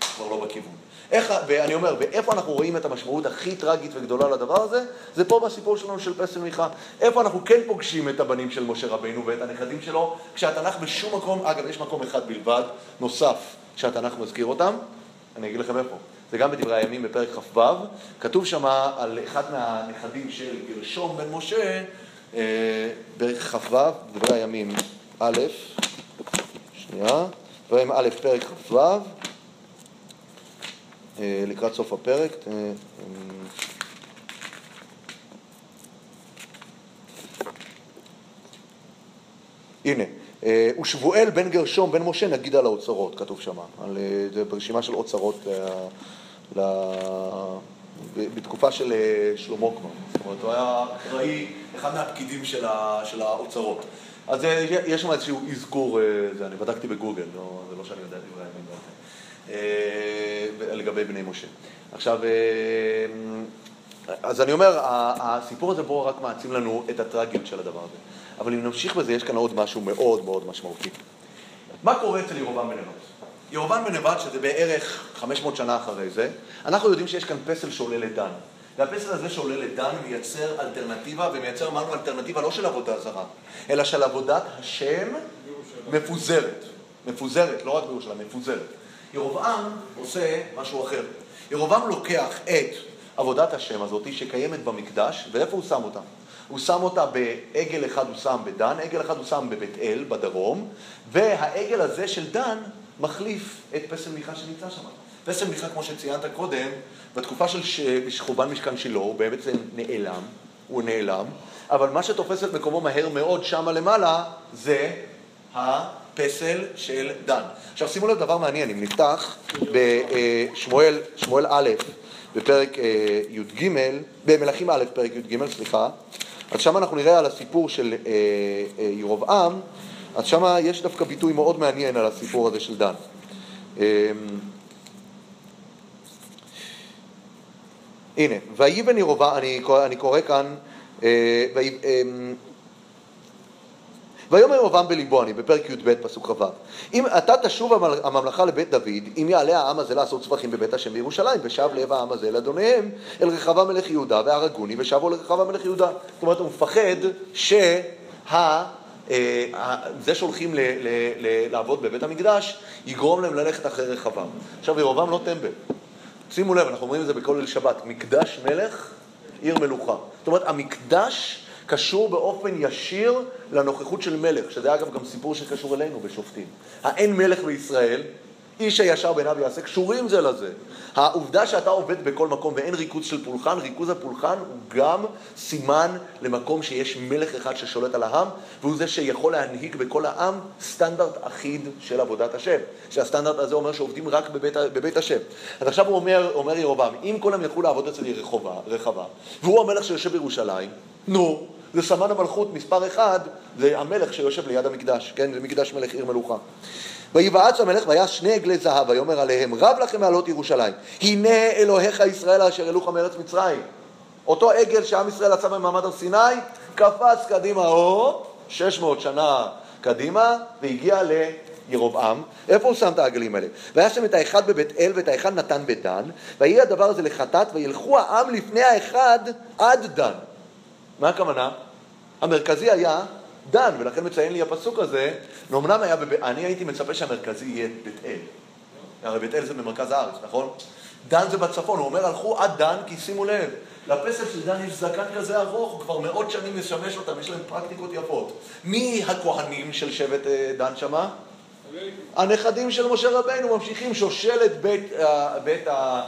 Speaker 1: כבר לא בכיוון. איך, ואני אומר, ואיפה אנחנו רואים את המשמעות הכי טרגית וגדולה לדבר הזה? זה פה בסיפור שלנו של פסל מיכה. איפה אנחנו כן פוגשים את הבנים של משה רבינו ואת הנכדים שלו, כשהתנ"ך בשום מקום, אגב, יש מקום אחד בלבד, נוסף, שהתנ"ך מזכיר אותם, אני אגיד לכם איפה. זה גם בדברי הימים בפרק כ"ו, כתוב שם על אחד מהנכדים של גרשום בן משה, אה, פרק כ"ו, דברי הימים א', שנייה, דברי הימים א', פרק כ"ו, לקראת סוף הפרק. אה, אה, הנה, אה, ושבואל בן גרשום בן משה נגיד על האוצרות, כתוב שם, אה, ברשימה של אוצרות ל, בתקופה של אה, שלמה כבר, זאת אומרת, הוא היה אחראי, אחד מהפקידים של, ה, של האוצרות. אז אה, יש שם איזשהו אזכור, אה, אני בדקתי בגוגל, לא, זה לא שאני יודע דברי הימים. אה, לגבי בני משה. עכשיו, אה, אז אני אומר, הסיפור הזה פה רק מעצים לנו את הטרגיות של הדבר הזה. אבל אם נמשיך בזה, יש כאן עוד משהו מאוד מאוד משמעותי. מה קורה אצל ירובעם בן נבט? ירובעם בן נבט, שזה בערך 500 שנה אחרי זה, אנחנו יודעים שיש כאן פסל שעולה לדן. והפסל הזה שעולה לדן מייצר אלטרנטיבה, ומייצר אמרנו אלטרנטיבה לא של עבודה זרה, אלא של עבודת השם מפוזרת. מפוזרת, לא רק בירושלים, מפוזרת. ירובעם עושה משהו אחר. ירובעם לוקח את עבודת השם הזאת שקיימת במקדש, ואיפה הוא שם אותה? הוא שם אותה בעגל אחד הוא שם בדן, עגל אחד הוא שם בבית אל, בדרום, והעגל הזה של דן מחליף את פסל מיכה שנמצא שם. פסל מיכה, כמו שציינת קודם, בתקופה של חורבן משכן שילה, הוא בעצם נעלם, הוא נעלם, אבל מה שתופס את מקומו מהר מאוד שמה למעלה, זה הפסל של דן. עכשיו שימו לב דבר מעניין, אם נפתח בשמואל, שמואל א', בפרק אה, י"ג, במלכים א', פרק י"ג, סליחה, אז שם אנחנו נראה על הסיפור של אה, אה, ירבעם, אז שם יש דווקא ביטוי מאוד מעניין על הסיפור הזה של דן. הנה, ויבן ירבעם, אני, קורא- כאן, ויאמר ירבעם בליבו, אני בפרק י"ב פסוק כ"ו, אם אתה תשוב הממלכה לבית דוד, אם יעלה העם הזה לעשות צווחים בבית השם בירושלים, ושב לב העם הזה אל אדוניהם, אל רחבה מלך יהודה, והרגוני, ושבו לרחבה מלך יהודה. זאת אומרת, הוא מפחד שה... אה, ה- זה שהולכים ל- ל- ל- לעבוד בבית המקדש, יגרום להם ללכת אחרי רחבם. עכשיו, ירבעם לא טמבל. שימו לב, אנחנו אומרים את זה בכל ליל שבת, מקדש מלך, עיר מלוכה. זאת אומרת, המקדש קשור באופן ישיר לנוכחות של מלך, שזה אגב גם סיפור שקשור אלינו בשופטים. האין מלך בישראל, איש הישר בעיניו יעשה, קשורים זה לזה. העובדה שאתה עובד בכל מקום ואין ריכוז של פולחן, ריכוז הפולחן הוא גם סימן למקום שיש מלך אחד ששולט על העם, והוא זה שיכול להנהיג בכל העם סטנדרט אחיד של עבודת השם. שהסטנדרט הזה אומר שעובדים רק בבית, בבית השם. אז עכשיו הוא אומר, אומר ירובעם, אם כולם ילכו לעבוד אצל רחובה, רחבה, והוא המלך שיושב בירושלים, נו, זה סמן המלכות מספר אחד, זה המלך שיושב ליד המקדש, כן? זה מקדש מלך עיר מלוכה. ויבעץ המלך והיה שני עגלי זהב, ויאמר עליהם, רב לכם מעלות ירושלים. הנה אלוהיך ישראל אשר העלוך מארץ מצרים. אותו עגל שעם ישראל עצר במעמד הר סיני, קפץ קדימה או 600 שנה קדימה, והגיע לירובעם. איפה הוא שם את העגלים האלה? והיה שם את האחד בבית אל ואת האחד נתן בדן, ויהי הדבר הזה לחטאת, וילכו העם לפני האחד עד דן. מה הכוונה? המרכזי היה דן, ולכן מציין לי הפסוק הזה, ואומנם היה, בב... אני הייתי מצפה שהמרכזי יהיה בית אל. הרי בית אל זה במרכז הארץ, נכון? דן זה בצפון, הוא אומר הלכו עד דן, כי שימו לב, לפסל של דן יש זקן כזה ארוך, הוא כבר מאות שנים משמש אותם, יש להם פרקטיקות יפות. מי הכהנים של שבט אה, דן שמה? הנכדים של משה רבינו ממשיכים שושלת בית, אה, בית אה,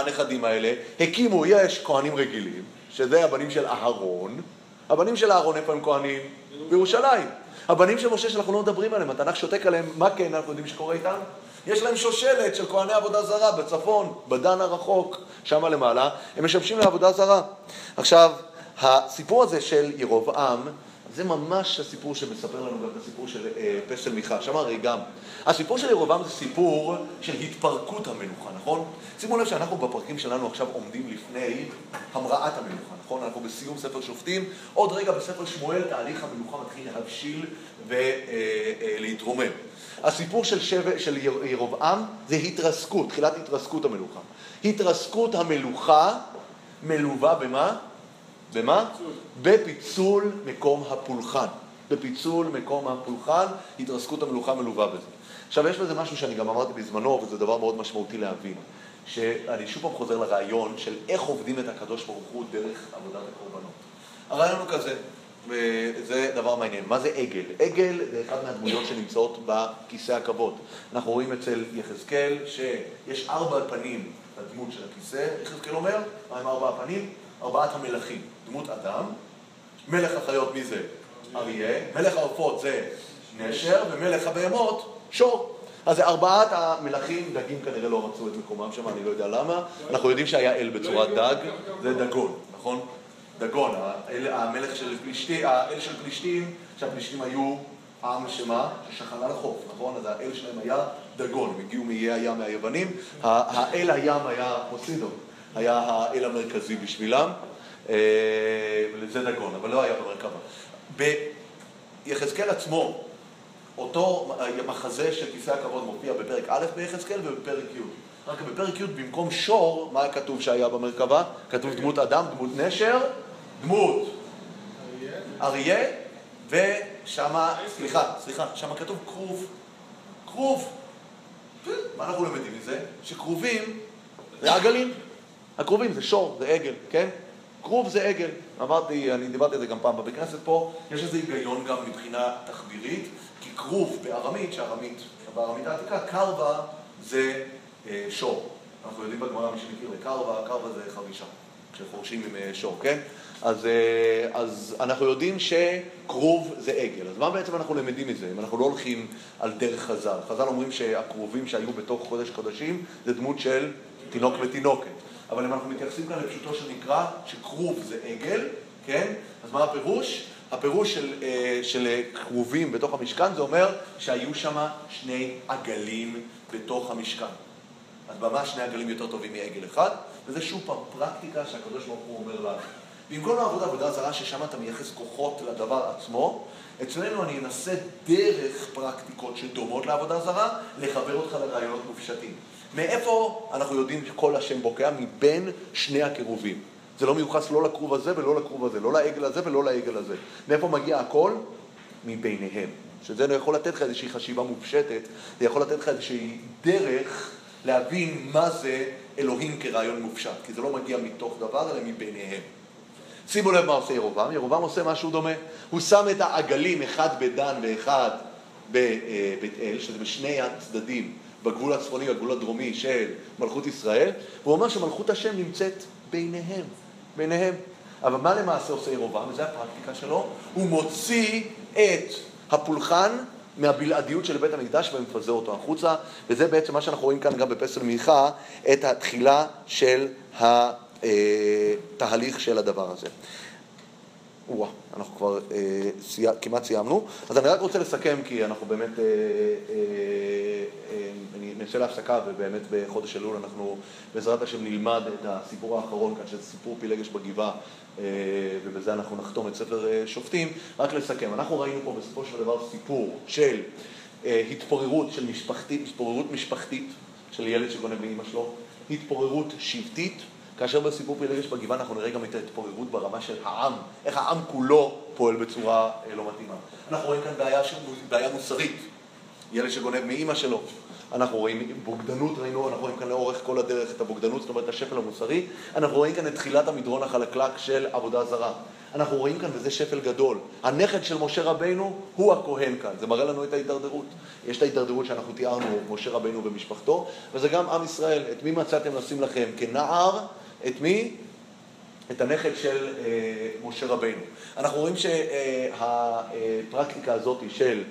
Speaker 1: הנכדים האלה, הקימו, יש כהנים רגילים, שזה הבנים של אהרון, הבנים של אהרון איפה הם כהנים? בירושלים. הבנים של משה שאנחנו לא מדברים עליהם, התנ"ך שותק עליהם, מה כן אנחנו יודעים שקורה איתם? יש להם שושלת של כהני עבודה זרה בצפון, בדן הרחוק, שם למעלה, הם משמשים לעבודה זרה. עכשיו, הסיפור הזה של ירבעם, זה ממש הסיפור שמספר לנו גם את הסיפור של אה, פסל מיכה, שם הרי גם. הסיפור של ירבעם זה סיפור של התפרקות המלוכה, נכון? שימו לב שאנחנו בפרקים שלנו עכשיו עומדים לפני המראת המלוכה, נכון? אנחנו בסיום ספר שופטים, עוד רגע בספר שמואל תהליך המלוכה מתחיל להבשיל ולהתרומם. הסיפור של, שב... של יר- ירבעם זה התרסקות, תחילת התרסקות המלוכה. התרסקות המלוכה מלווה במה? במה? בפיצול מקום הפולחן. בפיצול מקום הפולחן, התרסקות המלוכה מלווה בזה. עכשיו, יש בזה משהו שאני גם אמרתי בזמנו, וזה דבר מאוד משמעותי להבין, שאני שוב פעם חוזר לרעיון של איך עובדים את הקדוש ברוך הוא דרך עבודת הקורבנות. הרעיון הוא כזה, וזה דבר מעניין. מה זה עגל? עגל זה אחד מהדמויות שנמצאות בכיסא הכבוד. אנחנו רואים אצל יחזקאל שיש ארבע פנים לדמות של הכיסא. יחזקאל אומר, מה הם ארבע הפנים? ארבעת המלכים. דמות אדם, מלך החיות מי זה? אריה, מלך העופות זה נשר, ומלך הבהמות שור. אז זה ארבעת המלכים, דגים כנראה לא מצאו את מקומם שם, אני לא יודע למה. אנחנו יודעים שהיה אל בצורת דג, זה דגון, נכון? דגון, האל, המלך של פלישתים, האל של פלישתים, שהפלישתים היו עם שמה? ששכן על החוף, נכון? אז האל שלהם היה דגון, הם הגיעו מאיי הים מהיוונים, האל הים היה פוסידון, היה האל המרכזי בשבילם, אה, וזה דגון, אבל לא היה במרכבה. ביחזקאל עצמו, אותו מחזה של כיסא הכבוד מופיע בפרק א' ביחזקאל ובפרק י'. רק בפרק י' במקום שור, מה כתוב שהיה במרכבה? כתוב דמות אדם, דמות נשר, דמות אריה, ושמה, סליחה, סליחה, שמה כתוב כרוב. כרוב. מה אנחנו למדים מזה? שכרובים זה עגלים. הכרובים זה שור, זה עגל, כן? כרוב זה עגל. אמרתי, אני דיברתי על זה גם פעם בבית כנסת פה, יש לזה היגיון גם מבחינה תחבירית, כי כרוב בארמית, שארמית, בארמית העתיקה, קרבה זה אה, שור. אנחנו יודעים בגמרא, מי שמכיר לקרבה, קרבה זה חרישה, כשחורשים עם אה, שור, כן? אז, אה, אז אנחנו יודעים שכרוב זה עגל. אז מה בעצם אנחנו למדים מזה? אם אנחנו לא הולכים על דרך חז"ל. חז"ל אומרים שהכרובים שהיו בתוך חודש קודשים זה דמות של תינוק ותינוקת. אבל אם אנחנו מתייחסים כאן לפשוטו של מקרא, שכרוב זה עגל, כן? אז מה הפירוש? הפירוש של, אה, של כרובים בתוך המשכן זה אומר שהיו שם שני עגלים בתוך המשכן. אז ממש שני עגלים יותר טובים מעגל אחד, וזה שוב פעם פרקטיקה שהקדוש ברוך הוא אומר לנו. במקום לעבוד עבודה זרה ששם אתה מייחס כוחות לדבר עצמו, אצלנו אני אנסה דרך פרקטיקות שדומות לעבודה זרה, לחבר אותך לרעיונות מופשטים. מאיפה אנחנו יודעים שכל השם בוקע? מבין שני הקירובים. זה לא מיוחס לא לכרוב הזה ולא לכרוב הזה, לא לעגל הזה ולא לעגל הזה. מאיפה מגיע הכל? מביניהם. שזה יכול לתת לך איזושהי חשיבה מופשטת, זה יכול לתת לך איזושהי דרך להבין מה זה אלוהים כרעיון מופשט, כי זה לא מגיע מתוך דבר, אלא מביניהם. שימו לב מה עושה ירובעם, ירובעם עושה משהו דומה. הוא שם את העגלים, אחד בדן ואחד בבית אל, שזה בשני הצדדים, בגבול הצפוני והגבול הדרומי של מלכות ישראל, והוא אומר שמלכות השם נמצאת ביניהם, ביניהם. אבל מה למעשה עושה ירובעם, וזו הפרקטיקה שלו? הוא מוציא את הפולחן מהבלעדיות של בית המקדש ומפזר אותו החוצה, וזה בעצם מה שאנחנו רואים כאן גם בפסל מיכה, את התחילה של התהליך של הדבר הזה. וואה, אנחנו כבר אה, סי... כמעט סיימנו. אז אני רק רוצה לסכם, כי אנחנו באמת, אה, אה, אה, אני נצא להפסקה, ובאמת בחודש אלול אנחנו בעזרת השם נלמד את הסיפור האחרון כאן, שזה סיפור פילגש בגבעה, אה, ובזה אנחנו נחתום את ספר אה, שופטים. רק לסכם, אנחנו ראינו פה בסופו של דבר סיפור של אה, התפוררות של משפחתית, התפוררות משפחתית של ילד שגונב מאימא שלו, התפוררות שבטית, כאשר בסיפור פילגש בגבעה אנחנו נראה גם את ההתפוררות ברמה של העם, איך העם כולו פועל בצורה אה, לא מתאימה. אנחנו רואים כאן בעיה, בעיה מוסרית, ילד שגונב מאימא שלו. אנחנו רואים בוגדנות, ראינו, אנחנו רואים כאן לאורך כל הדרך את הבוגדנות, זאת אומרת השפל המוסרי. אנחנו רואים כאן את תחילת המדרון החלקלק של עבודה זרה. אנחנו רואים כאן, וזה שפל גדול, הנכד של משה רבינו הוא הכהן כאן, זה מראה לנו את ההידרדרות. יש את ההידרדרות שאנחנו תיארנו, משה רבינו ומשפחתו, וזה גם עם ישראל. את מי מצאתם לשים לכם כנער? את מי? את הנכד של אה, משה רבינו. אנחנו רואים שהפרקטיקה הזאת של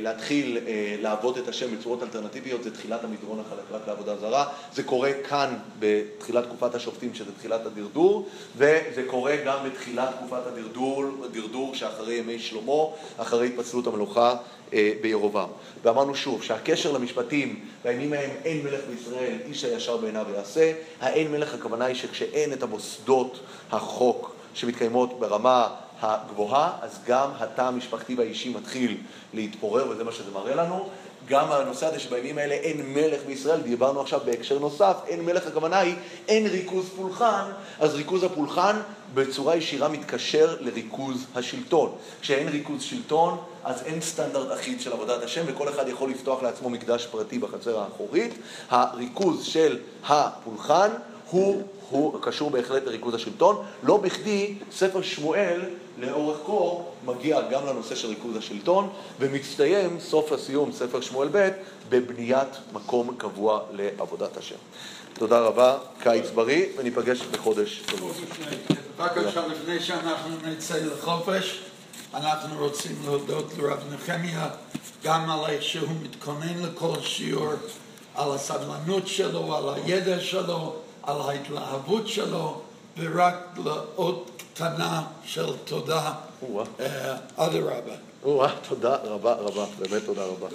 Speaker 1: להתחיל אה, לעבוד את השם בצורות אלטרנטיביות זה תחילת המדרון החלקלק לעבודה זרה. זה קורה כאן בתחילת תקופת השופטים שזה תחילת הדרדור, וזה קורה גם בתחילת תקופת הדרדור, הדרדור שאחרי ימי שלמה, אחרי התפצלות המלוכה אה, בירובעם. ואמרנו שוב שהקשר למשפטים בימים ההם אין מלך בישראל, איש הישר בעיניו יעשה. האין מלך הכוונה היא שכשאין את המוסדות החוק שמתקיימות ברמה הגבוהה, אז גם התא המשפחתי והאישי מתחיל להתפורר, וזה מה שזה מראה לנו. גם הנושא הזה שבימים האלה אין מלך בישראל, דיברנו עכשיו בהקשר נוסף, אין מלך הכוונה היא אין ריכוז פולחן, אז ריכוז הפולחן בצורה ישירה מתקשר לריכוז השלטון. כשאין ריכוז שלטון, אז אין סטנדרט אחיד של עבודת השם, וכל אחד יכול לפתוח לעצמו מקדש פרטי בחצר האחורית. הריכוז של הפולחן הוא, הוא קשור בהחלט לריכוז השלטון. לא בכדי ספר שמואל לאורך קור מגיע גם לנושא של ריכוז השלטון, ומצטיין סוף הסיום, ספר שמואל ב', בבניית מקום קבוע לעבודת השם. תודה רבה, קיץ בריא, וניפגש בחודש.
Speaker 4: רק עכשיו, לפני שאנחנו נצא לחופש, אנחנו רוצים להודות לרב נחמיה גם על איך שהוא מתכונן לכל שיעור, על הסבלנות שלו, על הידע שלו, על ההתלהבות שלו, ורק לעוד קטנה של תודה. אה, אדרבה.
Speaker 1: או-אה, תודה רבה רבה, באמת תודה רבה.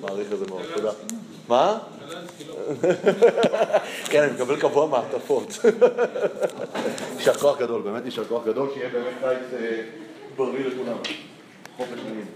Speaker 1: מעריך את זה מאוד, תודה. מה? כן, אני מקבל קבוע מעטפות. יישר כוח גדול, באמת יישר כוח גדול, שיהיה באמת קיץ אה, בריא לכולם. חופש נעים.